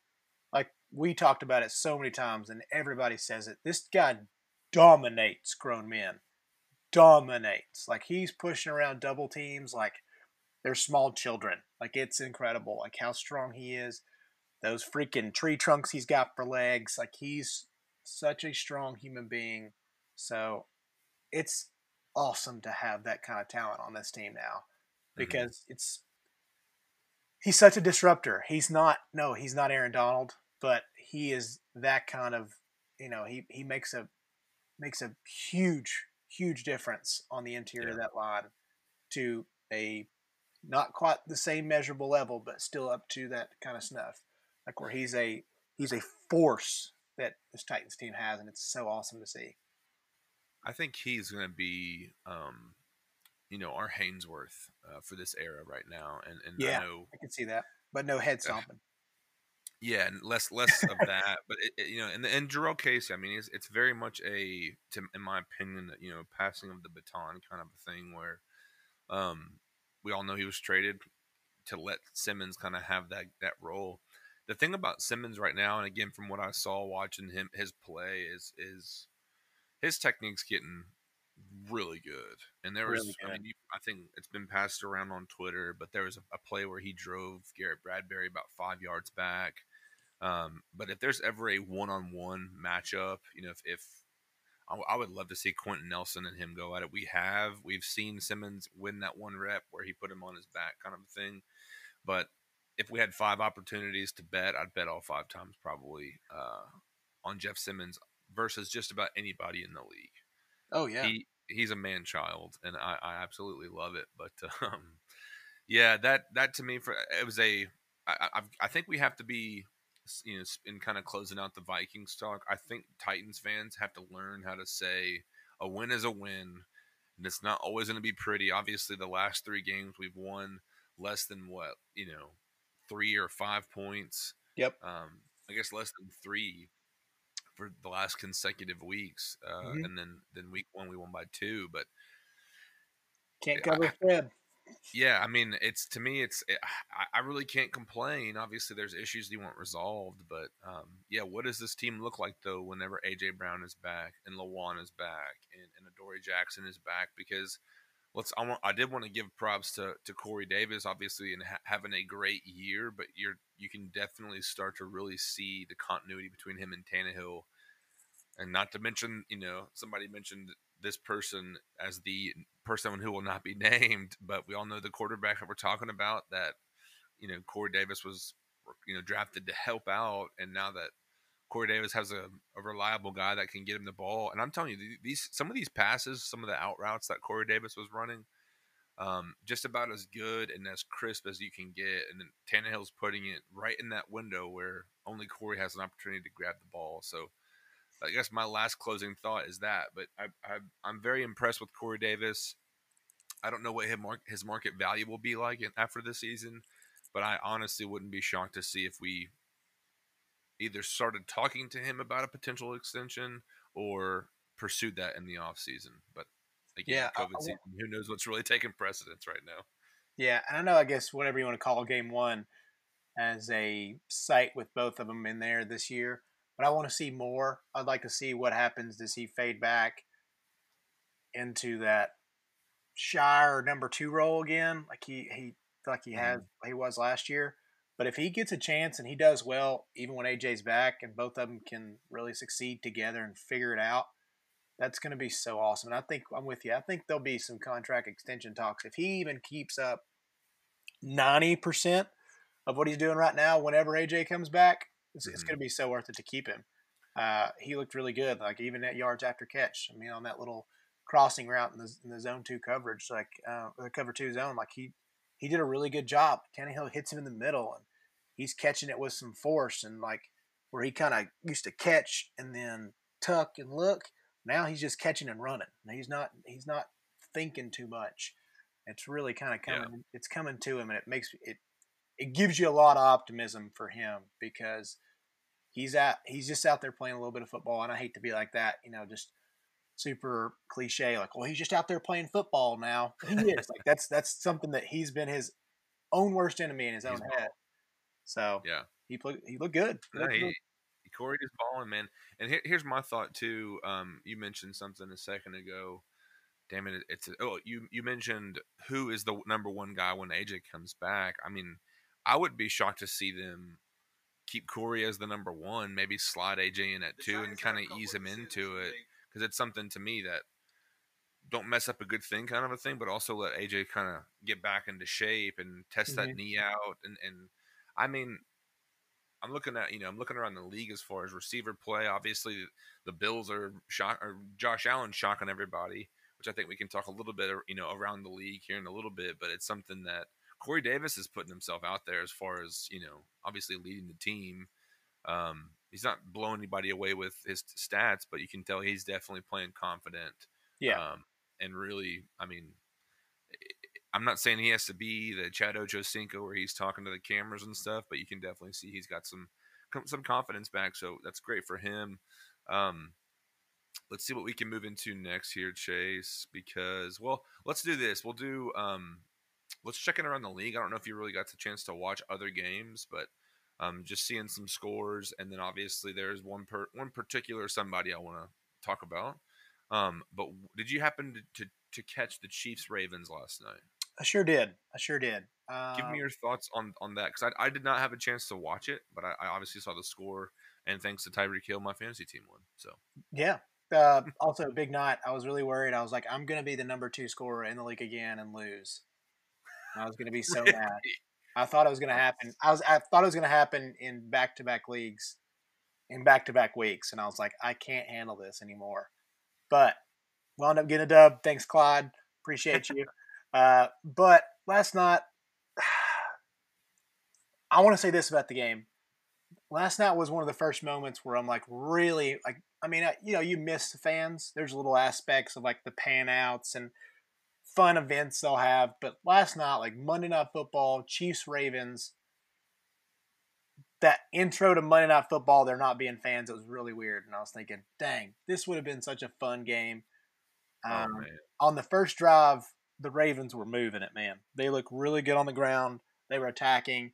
like we talked about it so many times, and everybody says it. This guy dominates grown men. Dominates. Like he's pushing around double teams like they're small children. Like it's incredible. Like how strong he is. Those freaking tree trunks he's got for legs. Like he's such a strong human being. So it's awesome to have that kind of talent on this team now Mhm. because it's he's such a disruptor. He's not no, he's not Aaron Donald, but he is that kind of you know he he makes a makes a huge huge difference on the interior of that line to a not quite the same measurable level, but still up to that kind of snuff. Like where he's a he's a force that this Titans team has, and it's so awesome to see. I think he's going to be, um, you know, our Haynesworth uh, for this era right now, and and yeah, I know I can see that, but no head stomping. Yeah, and less less of that, but it, it, you know, and and Jurrell Casey, I mean, it's, it's very much a, to, in my opinion, you know, passing of the baton kind of a thing where, um, we all know he was traded to let Simmons kind of have that that role. The thing about Simmons right now, and again from what I saw watching him his play is is his technique's getting really good. And there was, really I mean, you, I think it's been passed around on Twitter, but there was a, a, play where he drove Garrett Bradbury about five yards back. Um, but if there's ever a one-on-one matchup, you know, if, if I, I would love to see Quenton Nelson and him go at it. We have, we've seen Simmons win that one rep where he put him on his back, kind of a thing. But if we had five opportunities to bet, I'd bet all five times probably uh, on Jeff Simmons versus just about anybody in the league. Oh yeah, he he's a man child, and I, I absolutely love it. But *laughs* um, yeah, that that to me for it was a I, I, I think we have to be you know in kind of closing out the Vikings talk. I think Titans fans have to learn how to say a win is a win, and it's not always going to be pretty. Obviously, the last three games we've won less than what you know three or five points. Yep. Um, I guess less than three for the last consecutive weeks, uh, mm-hmm. and then then week one we won by two, but can't cover spread. Yeah, I mean, it's to me, it's it, I, I, really can't complain. Obviously, there's issues that you want resolved, but um, yeah, what does this team look like though? Whenever AJ Brown is back and Lewan is back and, and Adoree Jackson is back, because let's I, want, I did want to give props to to Corey Davis, obviously, and ha- having a great year, but you're you can definitely start to really see the continuity between him and Tannehill, and not to mention, you know, somebody mentioned this person as the person who will not be *laughs* named, but we all know the quarterback that we're talking about that, you know, Corey Davis was, you know, drafted to help out. And now that Corey Davis has a, a reliable guy that can get him the ball. And I'm telling you, these, some of these passes, some of the out routes that Corey Davis was running, um, just about as good and as crisp as you can get. And then Tannehill's putting it right in that window where only Corey has an opportunity to grab the ball. So, I guess my last closing thought is that. But I, I, am very impressed with Corey Davis. I don't know what his, his market value will be like after this season, but I honestly wouldn't be shocked to see if we either started talking to him about a potential extension or pursued that in the off season. But again, yeah, COVID I, season, who knows what's really taking precedence right now. Yeah, and I know. I guess whatever you want to call Game One as a site with both of them in there this year but I want to see more. I'd like to see what happens. Does he fade back into that Shire number two role again, like he he like he had mm-hmm. he was last year? But if he gets a chance and he does well, even when AJ's back, and both of them can really succeed together and figure it out, that's going to be so awesome. And I think I'm with you. I think there'll be some contract extension talks if he even keeps up ninety percent of what he's doing right now. Whenever AJ comes back, it's, mm-hmm. it's going to be so worth it to keep him. Uh, he looked really good, like even at yards after catch. I mean, on that little crossing route in the, in the zone two coverage, like uh, the cover two zone, like he he did a really good job. Tannehill hits him in the middle, and he's catching it with some force, and like where he kind of used to catch and then tuck and look. Now he's just catching and running. He's not he's not thinking too much. It's really kind of coming. Yeah. It's coming to him, and it makes it it gives you a lot of optimism for him because he's at he's just out there playing a little bit of football, and I hate to be like that, you know, just super cliche, like, well, he's just out there playing football now. He *laughs* is like that's that's something that he's been his own worst enemy in his own head. So yeah, he played. He looked good. He looked yeah, he, Corey is balling, man. And here, here's my thought too. Um, you mentioned something a second ago. Damn it! It's oh, you you mentioned who is the number one guy when AJ comes back. I mean, I would be shocked to see them keep Corey as the number one, maybe slide AJ in at two and kind of ease him into it because it's something to me that don't mess up a good thing kind of a thing, but also let AJ kind of get back into shape and test mm-hmm. that knee out. And, and I mean, I'm looking at, you know, I'm looking around the league as far as receiver play. Obviously, the Bills are shock or Josh Allen shocking everybody, which I think we can talk a little bit, you know, around the league here in a little bit, but it's something that Corey Davis is putting himself out there as far as you know, obviously leading the team. Um, he's not blowing anybody away with his stats, but you can tell he's definitely playing confident. Yeah. Um, and really, I mean, I'm not saying he has to be the Chad Ochocinco where he's talking to the cameras and stuff, but you can definitely see he's got some some confidence back. So that's great for him. Um, let's see what we can move into next here, Chase. Because well, let's do this. We'll do um, let's check in around the league. I don't know if you really got the chance to watch other games, but um, just seeing some scores, and then obviously there's one per one particular somebody I want to talk about. Um, but did you happen to, to, to catch the Chiefs Ravens last night? I sure did. I sure did. Give me Um, your thoughts on on that because I, I did not have a chance to watch it, but I, I obviously saw the score, and thanks to Tyreek Hill, my fantasy team won. So Yeah. Uh, also, big night. I was really worried. I was like, I'm going to be the number two scorer in the league again and lose. I was going to be so *laughs* mad. I thought it was going to happen. I was. I thought it was going to happen in back to back leagues, in back to back weeks, and I was like, I can't handle this anymore. But wound up getting a dub. Thanks, Clyde. Appreciate you. uh, but last night, *sighs* I want to say this about the game. Last night was one of the first moments where I'm like really like. I mean, I- you know, you miss the fans. There's little aspects of like the pan outs and fun events they'll have. But last night, like Monday Night Football, Chiefs Ravens, that intro to Monday Night Football, they're not being fans. It was really weird. And I was thinking, dang, this would have been such a fun game. oh Um, man, on the first drive, the Ravens were moving it, man. They looked really good on the ground. They were attacking.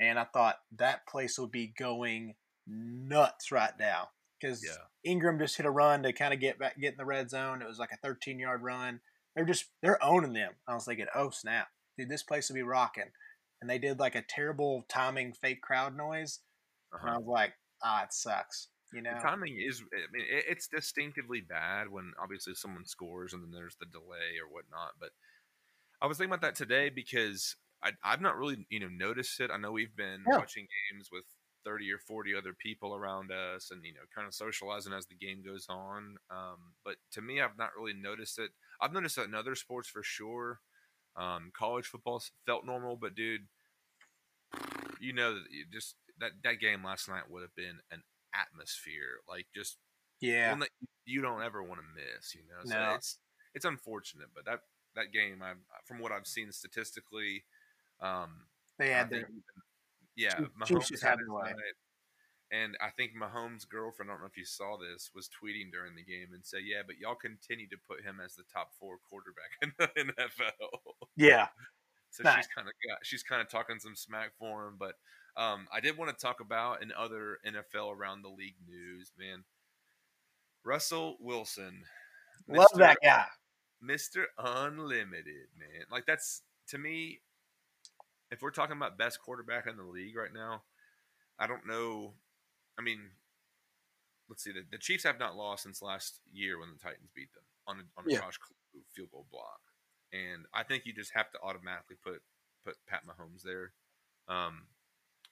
And I thought that place would be going nuts right now. Because yeah, Ingram just hit a run to kind of get back, get in the red zone. It was like a 13 yard run. They're just they're owning them. I was thinking, oh snap, dude, this place will be rocking. And they did like a terrible timing fake crowd noise. And I uh-huh. was like, ah, it sucks. You know? the timing is. I mean, it's distinctively bad when obviously someone scores and then there's the delay or whatnot. But I was thinking about that today because I, I've not really you know noticed it. I know we've been Yeah. watching games with 30 or 40 other people around us and you know kind of socializing as the game goes on um, but to me i've not really noticed it i've noticed it in other sports for sure um, college football felt normal but dude you know that you just that that game last night would have been an atmosphere like just yeah. one that you don't ever want to miss you know so No. it's it's unfortunate but that that game i from what i've seen statistically um They had their yeah, Mahomes had had his night. And I think Mahomes' girlfriend, I don't know if you saw this, was tweeting during the game and said, "Yeah, but y'all continue to put him as the top four quarterback *laughs* in the NFL." yeah. so Nice. she's kind of got, she's kind of talking some smack for him. But um, I did want to talk about in other NFL around the league news, man. Russell Wilson, Love Mr. that guy. Mr. Unlimited, man. Like that's to me, if we're talking about best quarterback in the league right now, I don't know. I mean, let's see. The, the Chiefs have not lost since last year when the Titans beat them on a, on a Yeah. Josh field goal block, and I think you just have to automatically put put Pat Mahomes there. Um,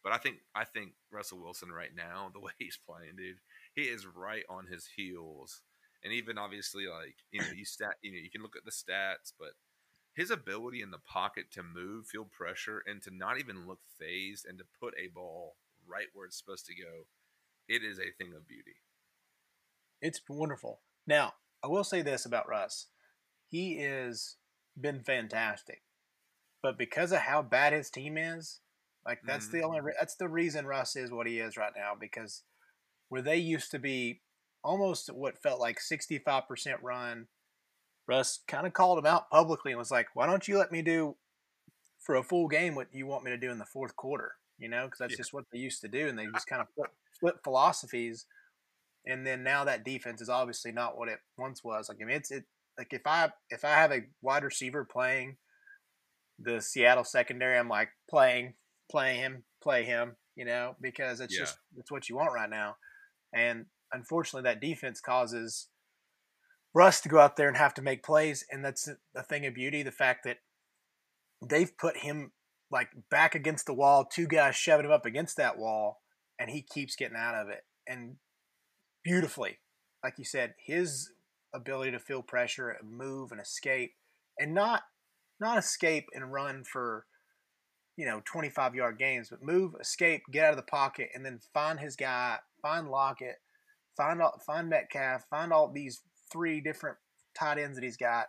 but I think I think Russell Wilson right now, *laughs* the way he's playing, dude, he is right on his heels and even obviously like you know you stat you know you can look at the stats but his ability in the pocket to move feel pressure and to not even look phased and to put a ball right where it's supposed to go it is a thing of beauty It's wonderful. Now, I will say this about Russ. He is been fantastic. But because of how bad his team is, like that's the mm-hmm. only re- that's the reason Russ is what he is right now because where they used to be almost what felt like 65% run, Russ kind of called him out publicly and was like, "Why don't you let me do for a full game what you want me to do in the fourth quarter?" You know, because that's Yeah. just what they used to do, and they just kind of flip philosophies and then now that defense is obviously not what it once was. Like I mean, it's it like if I if I have a wide receiver playing the Seattle secondary, I'm like playing play him, play him, you know, because it's Yeah. just it's what you want right now. And unfortunately, that defense causes Russ to go out there and have to make plays, and that's the thing of beauty. The fact that they've put him like back against the wall, two guys shoving him up against that wall, and he keeps getting out of it. And beautifully. Like you said, his ability to feel pressure and move and escape and not not escape and run for you know, 25 yard gains, but move, escape, get out of the pocket, and then find his guy, find Lockett, find all, find Metcalf, find all these three different tight ends that he's got,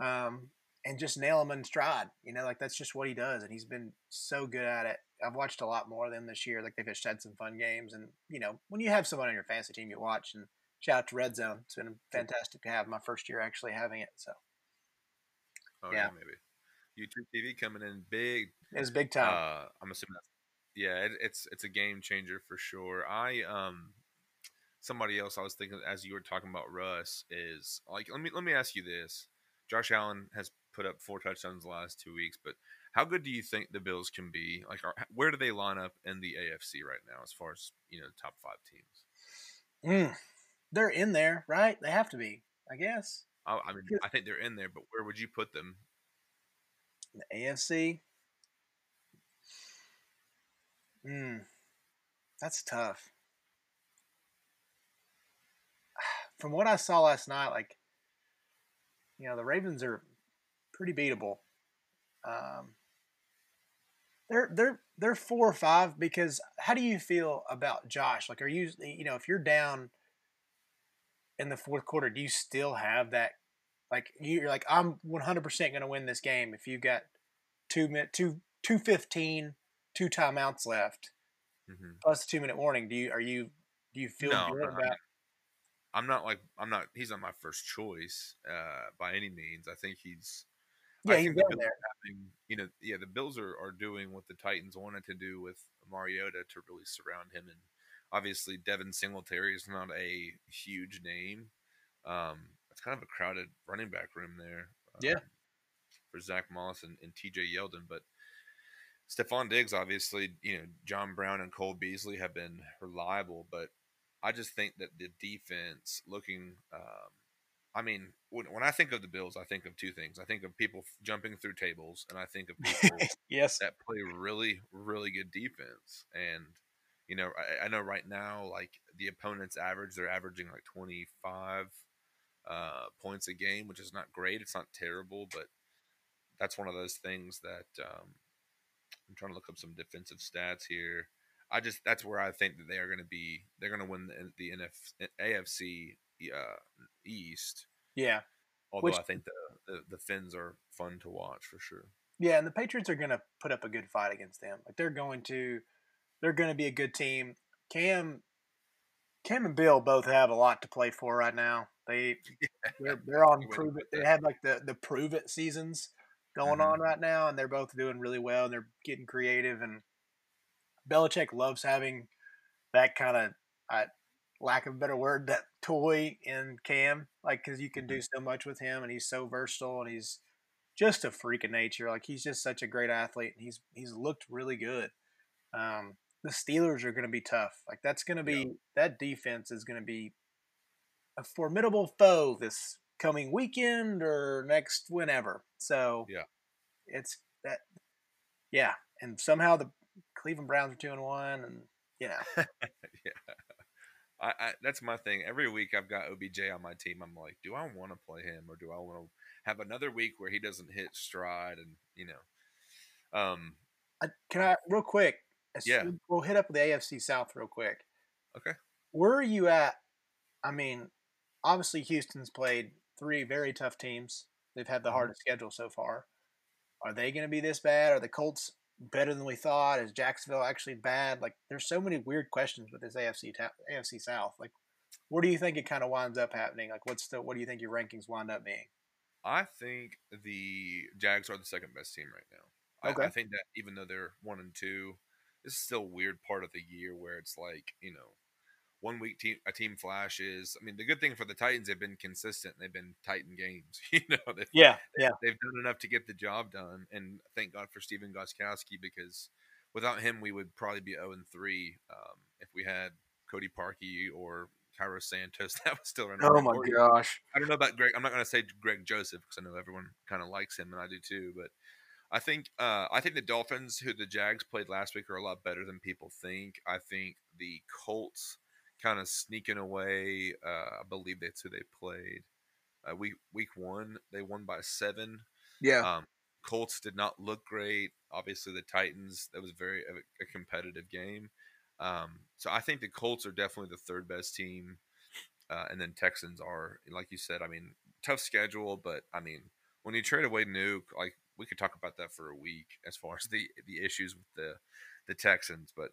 um, and just nail him in stride. You know, like that's just what he does, and he's been so good at it. I've watched a lot more of them this year. Like they've just had some fun games, and you know, when you have someone on your fantasy team you watch, and shout out to Red Zone, it's been fantastic to have my first year actually having it. So, oh, yeah. yeah, maybe YouTube TV coming in big. It's big time. Uh, I'm assuming that's yeah, it, it's it's a game changer for sure. I um somebody else I was thinking as you were talking about Russ is like let me let me ask you this. Josh Allen has put up four touchdowns the last two weeks, but how good do you think the Bills can be? Like, are, where do they line up in the AFC right now as far as you know top five teams? Mm, they're in there, right? They have to be, I guess. I, I mean, I think they're in there, but where would you put them? The AFC. Hmm, that's tough. *sighs* From what I saw last night, like you know, the Ravens are pretty beatable. Um, they're they're they're four or five because how do you feel about Josh? Like, are you you know if you're down in the fourth quarter, do you still have that? Like you're like I'm 100 percent going to win this game if you got two minute two two fifteen two timeouts left mm-hmm. plus two minute warning. Do you are you do you feel no, good about? I'm not like I'm not. He's not my first choice uh, by any means. I think he's. Yeah, he's the there. Having, you know, yeah, the Bills are, are doing what the Titans wanted to do with Mariota to really surround him, and obviously Devin Singletary is not a huge name. Um, it's kind of a crowded running back room there. Um, yeah. For Zach Moss and, and T.J. Yeldon, but Stefon Diggs, obviously, you know, John Brown and Cole Beasley have been reliable, but I just think that the defense looking. Um, I mean, when, when I think of the Bills, I think of two things. I think of people jumping through tables, and I think of people *laughs* yes that play really, really good defense. And you know, I, I, know right now, like the opponent's average, they're averaging like twenty five uh, points a game, which is not great. It's not terrible, but that's one of those things that um, I'm trying to look up some defensive stats here. I just that's where I think that they are going to be. They're going to win the, the NF, AFC uh, East. Yeah. Although Which, I think the, the the Finns are fun to watch for sure. Yeah, and the Patriots are going to put up a good fight against them. Like they're going to, they're going to be a good team. Cam, Cam and Bill both have a lot to play for right now. They *laughs* they're, *laughs* they're on prove it. They had like the the prove it seasons going mm-hmm. on right now, and they're both doing really well. And they're getting creative and Belichick loves having that kind of, uh, lack of a better word, that toy in Cam, like because you can do mm-hmm. so much with him, and he's so versatile, and he's just a freak of nature. Like he's just such a great athlete, and he's he's looked really good. Um, the Steelers are going to be tough. Like that's going to be yeah. that defense is going to be a formidable foe this coming weekend or next whenever. So yeah, it's that. Yeah, and somehow the Cleveland Browns are two and one, and you know. *laughs* yeah. I, I, that's my thing. Every week I've got OBJ on my team. I'm like, do I want to play him or do I want to have another week where he doesn't hit stride and you know? Um, I, can I real quick? Yeah, we'll hit up the AFC South real quick. Okay. Where are you at? I mean, obviously Houston's played three very tough teams. They've had the mm-hmm. hardest schedule so far. Are they going to be this bad? Are the Colts better than we thought? Is Jacksonville actually bad? Like, there's so many weird questions with this AFC ta- AFC South. Like, where do you think it kind of winds up happening? Like, what's the what do you think your rankings wind up being? I think the Jags are the second best team right now. Okay. I, I think that even though they're one and two, this is still a weird part of the year where it's like you know one week team a team flashes. I mean, the good thing for the Titans, they've been consistent. They've been Titan games. *laughs* You know, they've, yeah, yeah, they've done enough to get the job done. And thank God for Stephen Gostkowski because without him, we would probably be zero and three um, if we had Cody Parkey or Cairo Santos *laughs* that was still running. Oh my gosh! I don't know about Greg. I'm not going to say Greg Joseph because I know everyone kind of likes him and I do too, but. I think uh, I think the Dolphins, who the Jags played last week, are a lot better than people think. I think the Colts kind of sneaking away. Uh, I believe that's who they played. Uh, week week one, they won by seven. Yeah. Um, Colts did not look great. Obviously, the Titans that was very a, a competitive game. Um, so I think the Colts are definitely the third best team, uh, and then Texans are like you said. I mean, tough schedule, but I mean, when you trade away Nuke, like we could talk about that for a week as far as the the issues with the the Texans. But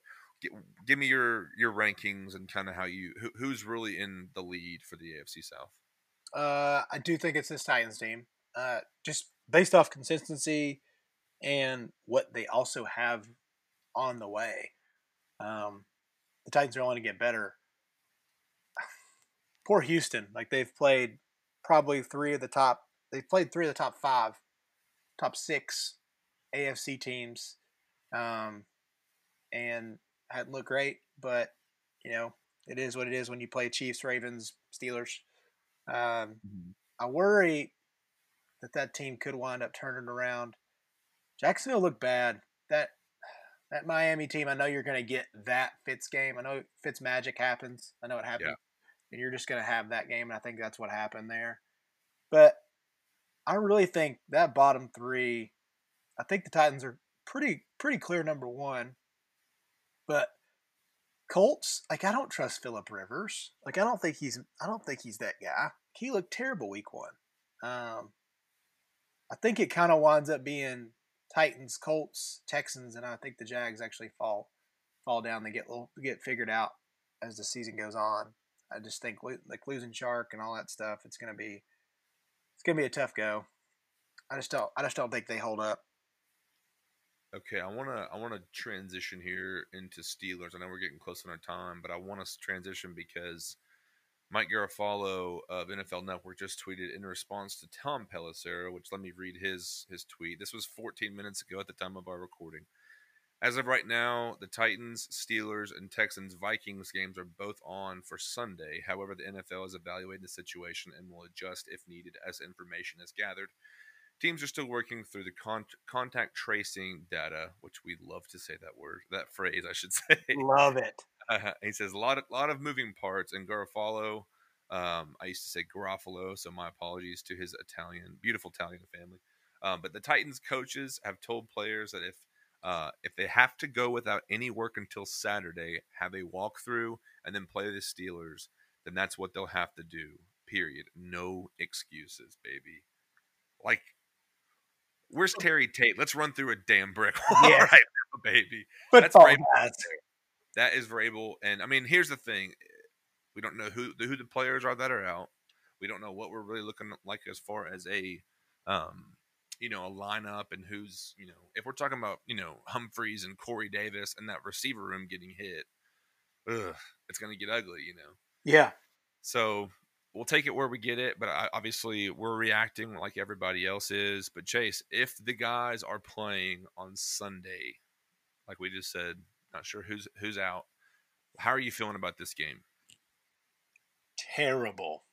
give, me your your rankings and kind of how you who, who's really in the lead for the AFC South. Uh, I do think it's this Titans team. Uh, just based off consistency and what they also have on the way. Um, the Titans are only going to get better. *sighs* Poor Houston. Like they've played probably three of the top. They've played three of the top five, top six AFC teams, um, and hadn't looked great. But you know, it is what it is when you play Chiefs, Ravens, Steelers. Um, mm-hmm. I worry that that team could wind up turning around. Jacksonville looked bad. That that Miami team, I know you're going to get that Fitz game. I know Fitz magic happens. I know it happens. Yeah. And you're just going to have that game. And I think that's what happened there. But I really think that bottom three, I think the Titans are pretty pretty clear number one. But Colts, like I don't trust Philip Rivers. Like I don't think he's I don't think he's that guy. He looked terrible week one. Um, I think it kind of winds up being Titans, Colts, Texans, and I think the Jags actually fall fall down. They get little, get figured out as the season goes on. I just think like losing Shark and all that stuff. It's gonna be it's gonna be a tough go. I just don't I just don't think they hold up. Okay, I wanna I wanna transition here into Steelers. I know we're getting close on our time, but I want to transition because Mike Garafolo of NFL Network just tweeted in response to Tom Pelissero, which let me read his his tweet. This was 14 minutes ago at the time of our recording. As of right now, the Titans, Steelers, and Texans Vikings games are both on for Sunday. However, the NFL is evaluating the situation and will adjust if needed as information is gathered. Teams are still working through the con- contact tracing data, which we love to say that word, that phrase, I should *laughs* say. Love it. Uh, he says a lot of lot of moving parts, and Garofalo. Um, I used to say Garofalo, so my apologies to his Italian, beautiful Italian family. Um, but the Titans coaches have told players that if uh, if they have to go without any work until Saturday, have a walkthrough, and then play the Steelers, then that's what they'll have to do. Period. No excuses, baby. Like, where's Terry Tate? Let's run through a damn brick *laughs* wall yeah. right now, baby. Football that's that is Vrabel. And I mean, here's the thing: we don't know who who the players are that are out. We don't know what we're really looking like as far as a, um, you know, a lineup and who's you know, if we're talking about you know Humphries and Corey Davis and that receiver room getting hit, ugh, it's gonna get ugly, you know. Yeah. So we'll take it where we get it, but I, obviously we're reacting like everybody else is. But Chase, if the guys are playing on Sunday, like we just said, not sure who's who's out. How are you feeling about this game? Terrible.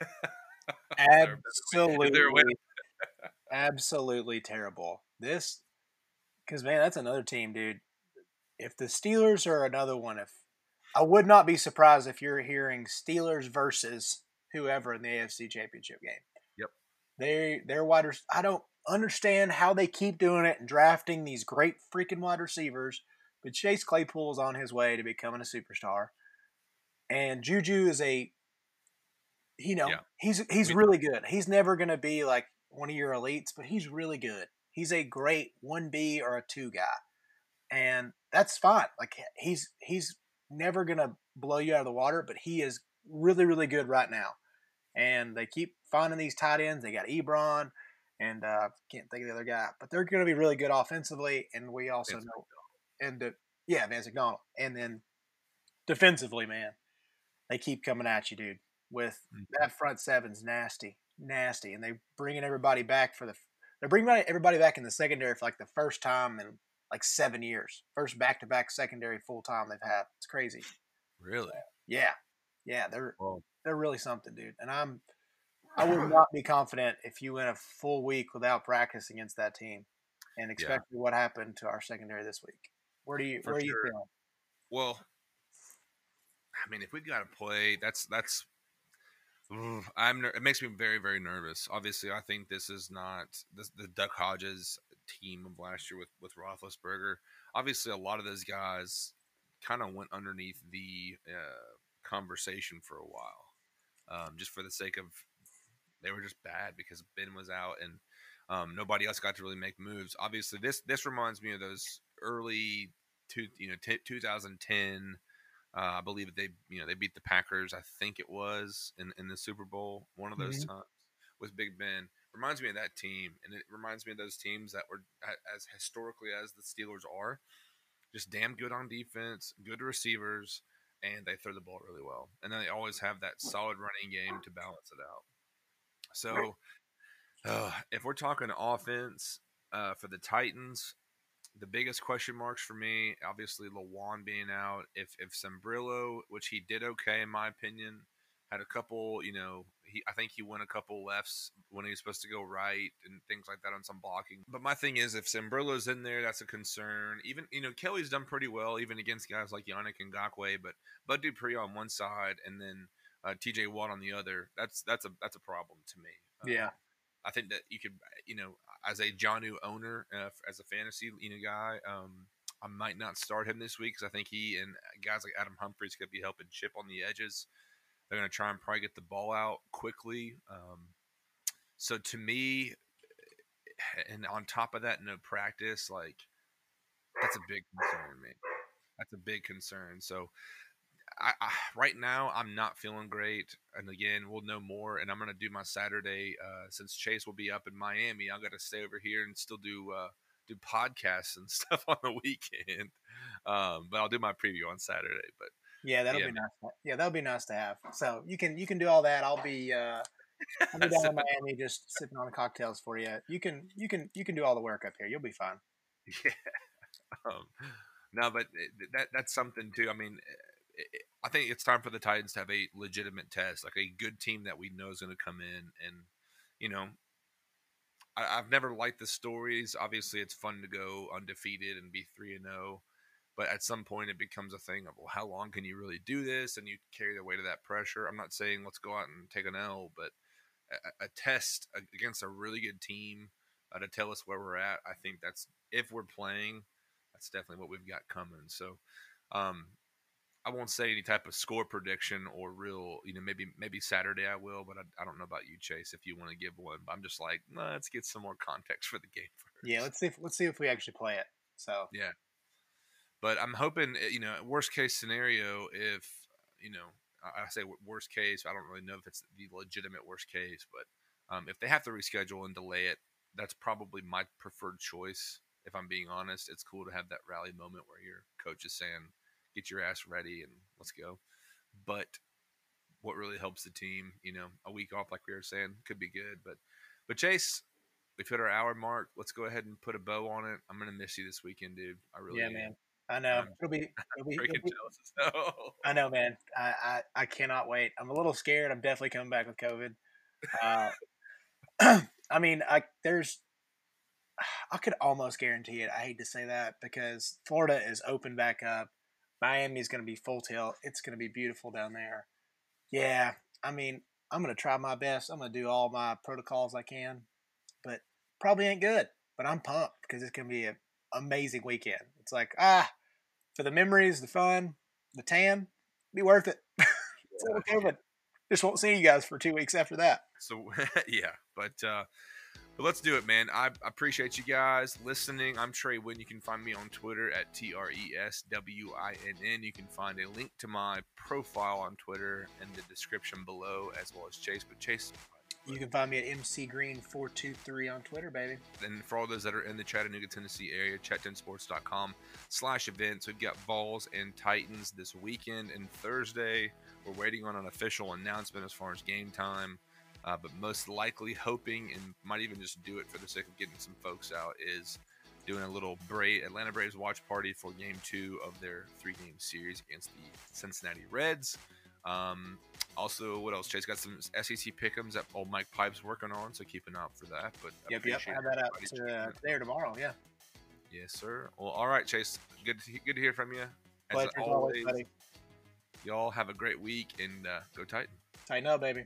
*laughs* absolutely, absolutely terrible. This, because man, that's another team, dude. If the Steelers are another one, if I would not be surprised if you're hearing Steelers versus whoever in the AFC Championship game. Yep. They they're wide. I don't understand how they keep doing it and drafting these great freaking wide receivers but Chase Claypool is on his way to becoming a superstar, and Juju is a, you know, yeah. he's he's really good. He's never going to be like one of your elites, but he's really good. He's a great one B or a two guy, and that's fine. Like he's he's never going to blow you out of the water, but he is really really good right now. And they keep finding these tight ends. They got Ebron and uh, can't think of the other guy, but they're going to be really good offensively. And we also know and the, yeah, Vance McDonald, and then defensively, man, they keep coming at you, dude. With mm-hmm. that front seven's nasty, nasty, and they bringing everybody back for the. They're bringing everybody back in the secondary for like the first time in like seven years. First back to back secondary full time they've had. It's crazy. Really? Yeah, yeah. They're they're really something, dude. And I'm I would *laughs* not be confident if you went a full week without practice against that team, and expect yeah. what happened to our secondary this week. Where do you For where sure. are you feeling? Well, I mean, if we've got to play, that's that's I'm. It makes me very, very nervous. Obviously, I think this is not this, the Duck Hodges team of last year with with Roethlisberger. Obviously, a lot of those guys kind of went underneath the uh, conversation for a while, um, just for the sake of they were just bad because Ben was out and um, nobody else got to really make moves. Obviously, this this reminds me of those early two, you know, t- 2010 uh, I believe they, you know, they beat the Packers. I think it was in, in the Super Bowl. One of those mm-hmm. times with Big Ben reminds me of that team, and it reminds me of those teams that were as historically as the Steelers are, just damn good on defense, good receivers, and they throw the ball really well. And then they always have that solid running game to balance it out. So, uh, if we're talking offense uh, for the Titans, the biggest question marks for me, obviously Lewan being out. If if Sambrailo, which he did okay in my opinion, had a couple, you know, he I think he went a couple lefts when he was supposed to go right and things like that on some blocking. But my thing is, if Sambrailo's in there, that's a concern. Even you know Kelly's done pretty well, even against guys like Yannick Ngakoue, but Bud Dupree on one side and then uh, T.J. Watt on the other. That's that's a that's a problem to me. Um, yeah. I think that you could, you know, as a Jonnu owner, uh, as a fantasy you know guy, um, I might not start him this week because I think he and guys like Adam Humphries could be helping chip on the edges. They're going to try and probably get the ball out quickly. Um, so to me, and on top of that, no practice, like that's a big concern, man. That's a big concern. So I, I, right now I'm not feeling great, and again we'll know more. And I'm gonna do my Saturday uh, since Chase will be up in Miami. I'm gonna stay over here and still do uh, do podcasts and *laughs* stuff on the weekend. Um, but I'll do my preview on Saturday. But yeah, that'll yeah. be nice. Yeah, that'll be nice to have. So you can you can do all that. I'll be uh, I'll be *laughs* down in Miami just sipping on the cocktails for you. You can you can you can do all the work up here. You'll be fine. Yeah. *laughs* Um, no, but that that's something too. I mean, I think it's time for the Titans to have a legitimate test, like a good team that we know is going to come in. And, you know, I, have never liked the stories. Obviously, it's fun to go undefeated and be 3 and 0. But at some point, it becomes a thing of, well, how long can you really do this? And you carry the weight of that pressure. I'm not saying let's go out and take an L, but a, a test against a really good team uh, to tell us where we're at, I think that's, if we're playing, that's definitely what we've got coming. So, um, I won't say any type of score prediction or real, you know, maybe maybe Saturday I will, but I, I don't know about you, Chase, if you want to give one. But I'm just like, let's get some more context for the game *laughs* first. Yeah, let's see. If, let's see if we actually play it. So yeah, but I'm hoping, eh, you know, worst case scenario, if you know, I say worst case, I don't really know if it's the legitimate worst case, but um, if they have to reschedule and delay it, that's probably my preferred choice. If I'm being honest, it's cool to have that rally moment where your coach is saying get your ass ready and let's go. But what really helps the team, you know, a week off, like we were saying, could be good. But but Chase, we've hit our hour mark. Let's go ahead and put a bow on it. I'm gonna miss you this weekend, dude. I really yeah, am. man. I know um, it'll be. It'll *laughs* be, it'll be I know, man. I, I I cannot wait. I'm a little scared. I'm definitely coming back with COVID. Uh, *clears throat* I mean, I there's. *sighs* I could almost guarantee it. I hate to say that because Florida is open back up. Miami's going to be full tilt. It's going to be beautiful down there. Yeah, I mean, I'm going to try my best. I'm going to do all my protocols I can, but probably ain't good. But I'm pumped because it's going to be an amazing weekend. It's like, ah, for the memories, the fun, the tan, be worth it. *laughs* it's. COVID. Just won't see you guys for two weeks after that. So, *laughs* yeah, but uh, but let's do it, man. I appreciate you guys listening. I'm Trey Wynn. You can find me on Twitter at T R E S W I N N. You can find a link to my profile on Twitter in the description below, as well as Chase. But Chase, you can find me at mcgreen423 on Twitter, baby. And for all those that are in the Chattanooga, Tennessee area, chat10sports.com slash events. We've got Vols and Titans this weekend and Thursday. We're waiting on an official announcement as far as game time uh, but most likely hoping and might even just do it for the sake of getting some folks out is doing a little Bra- Atlanta Braves watch party for Game Two of their three-game series against the Cincinnati Reds. Um, also, what else? Chase got some SEC pickums that old Mike Pipe's working on, so keep an eye out for that. But yep, yep, have that out to, uh, or tomorrow. Yeah. Yes, sir. Well, all right, Chase. Good, to, good to hear from you. As Pleasure always, always y'all have a great week and uh, go Titan. Tighten up, baby.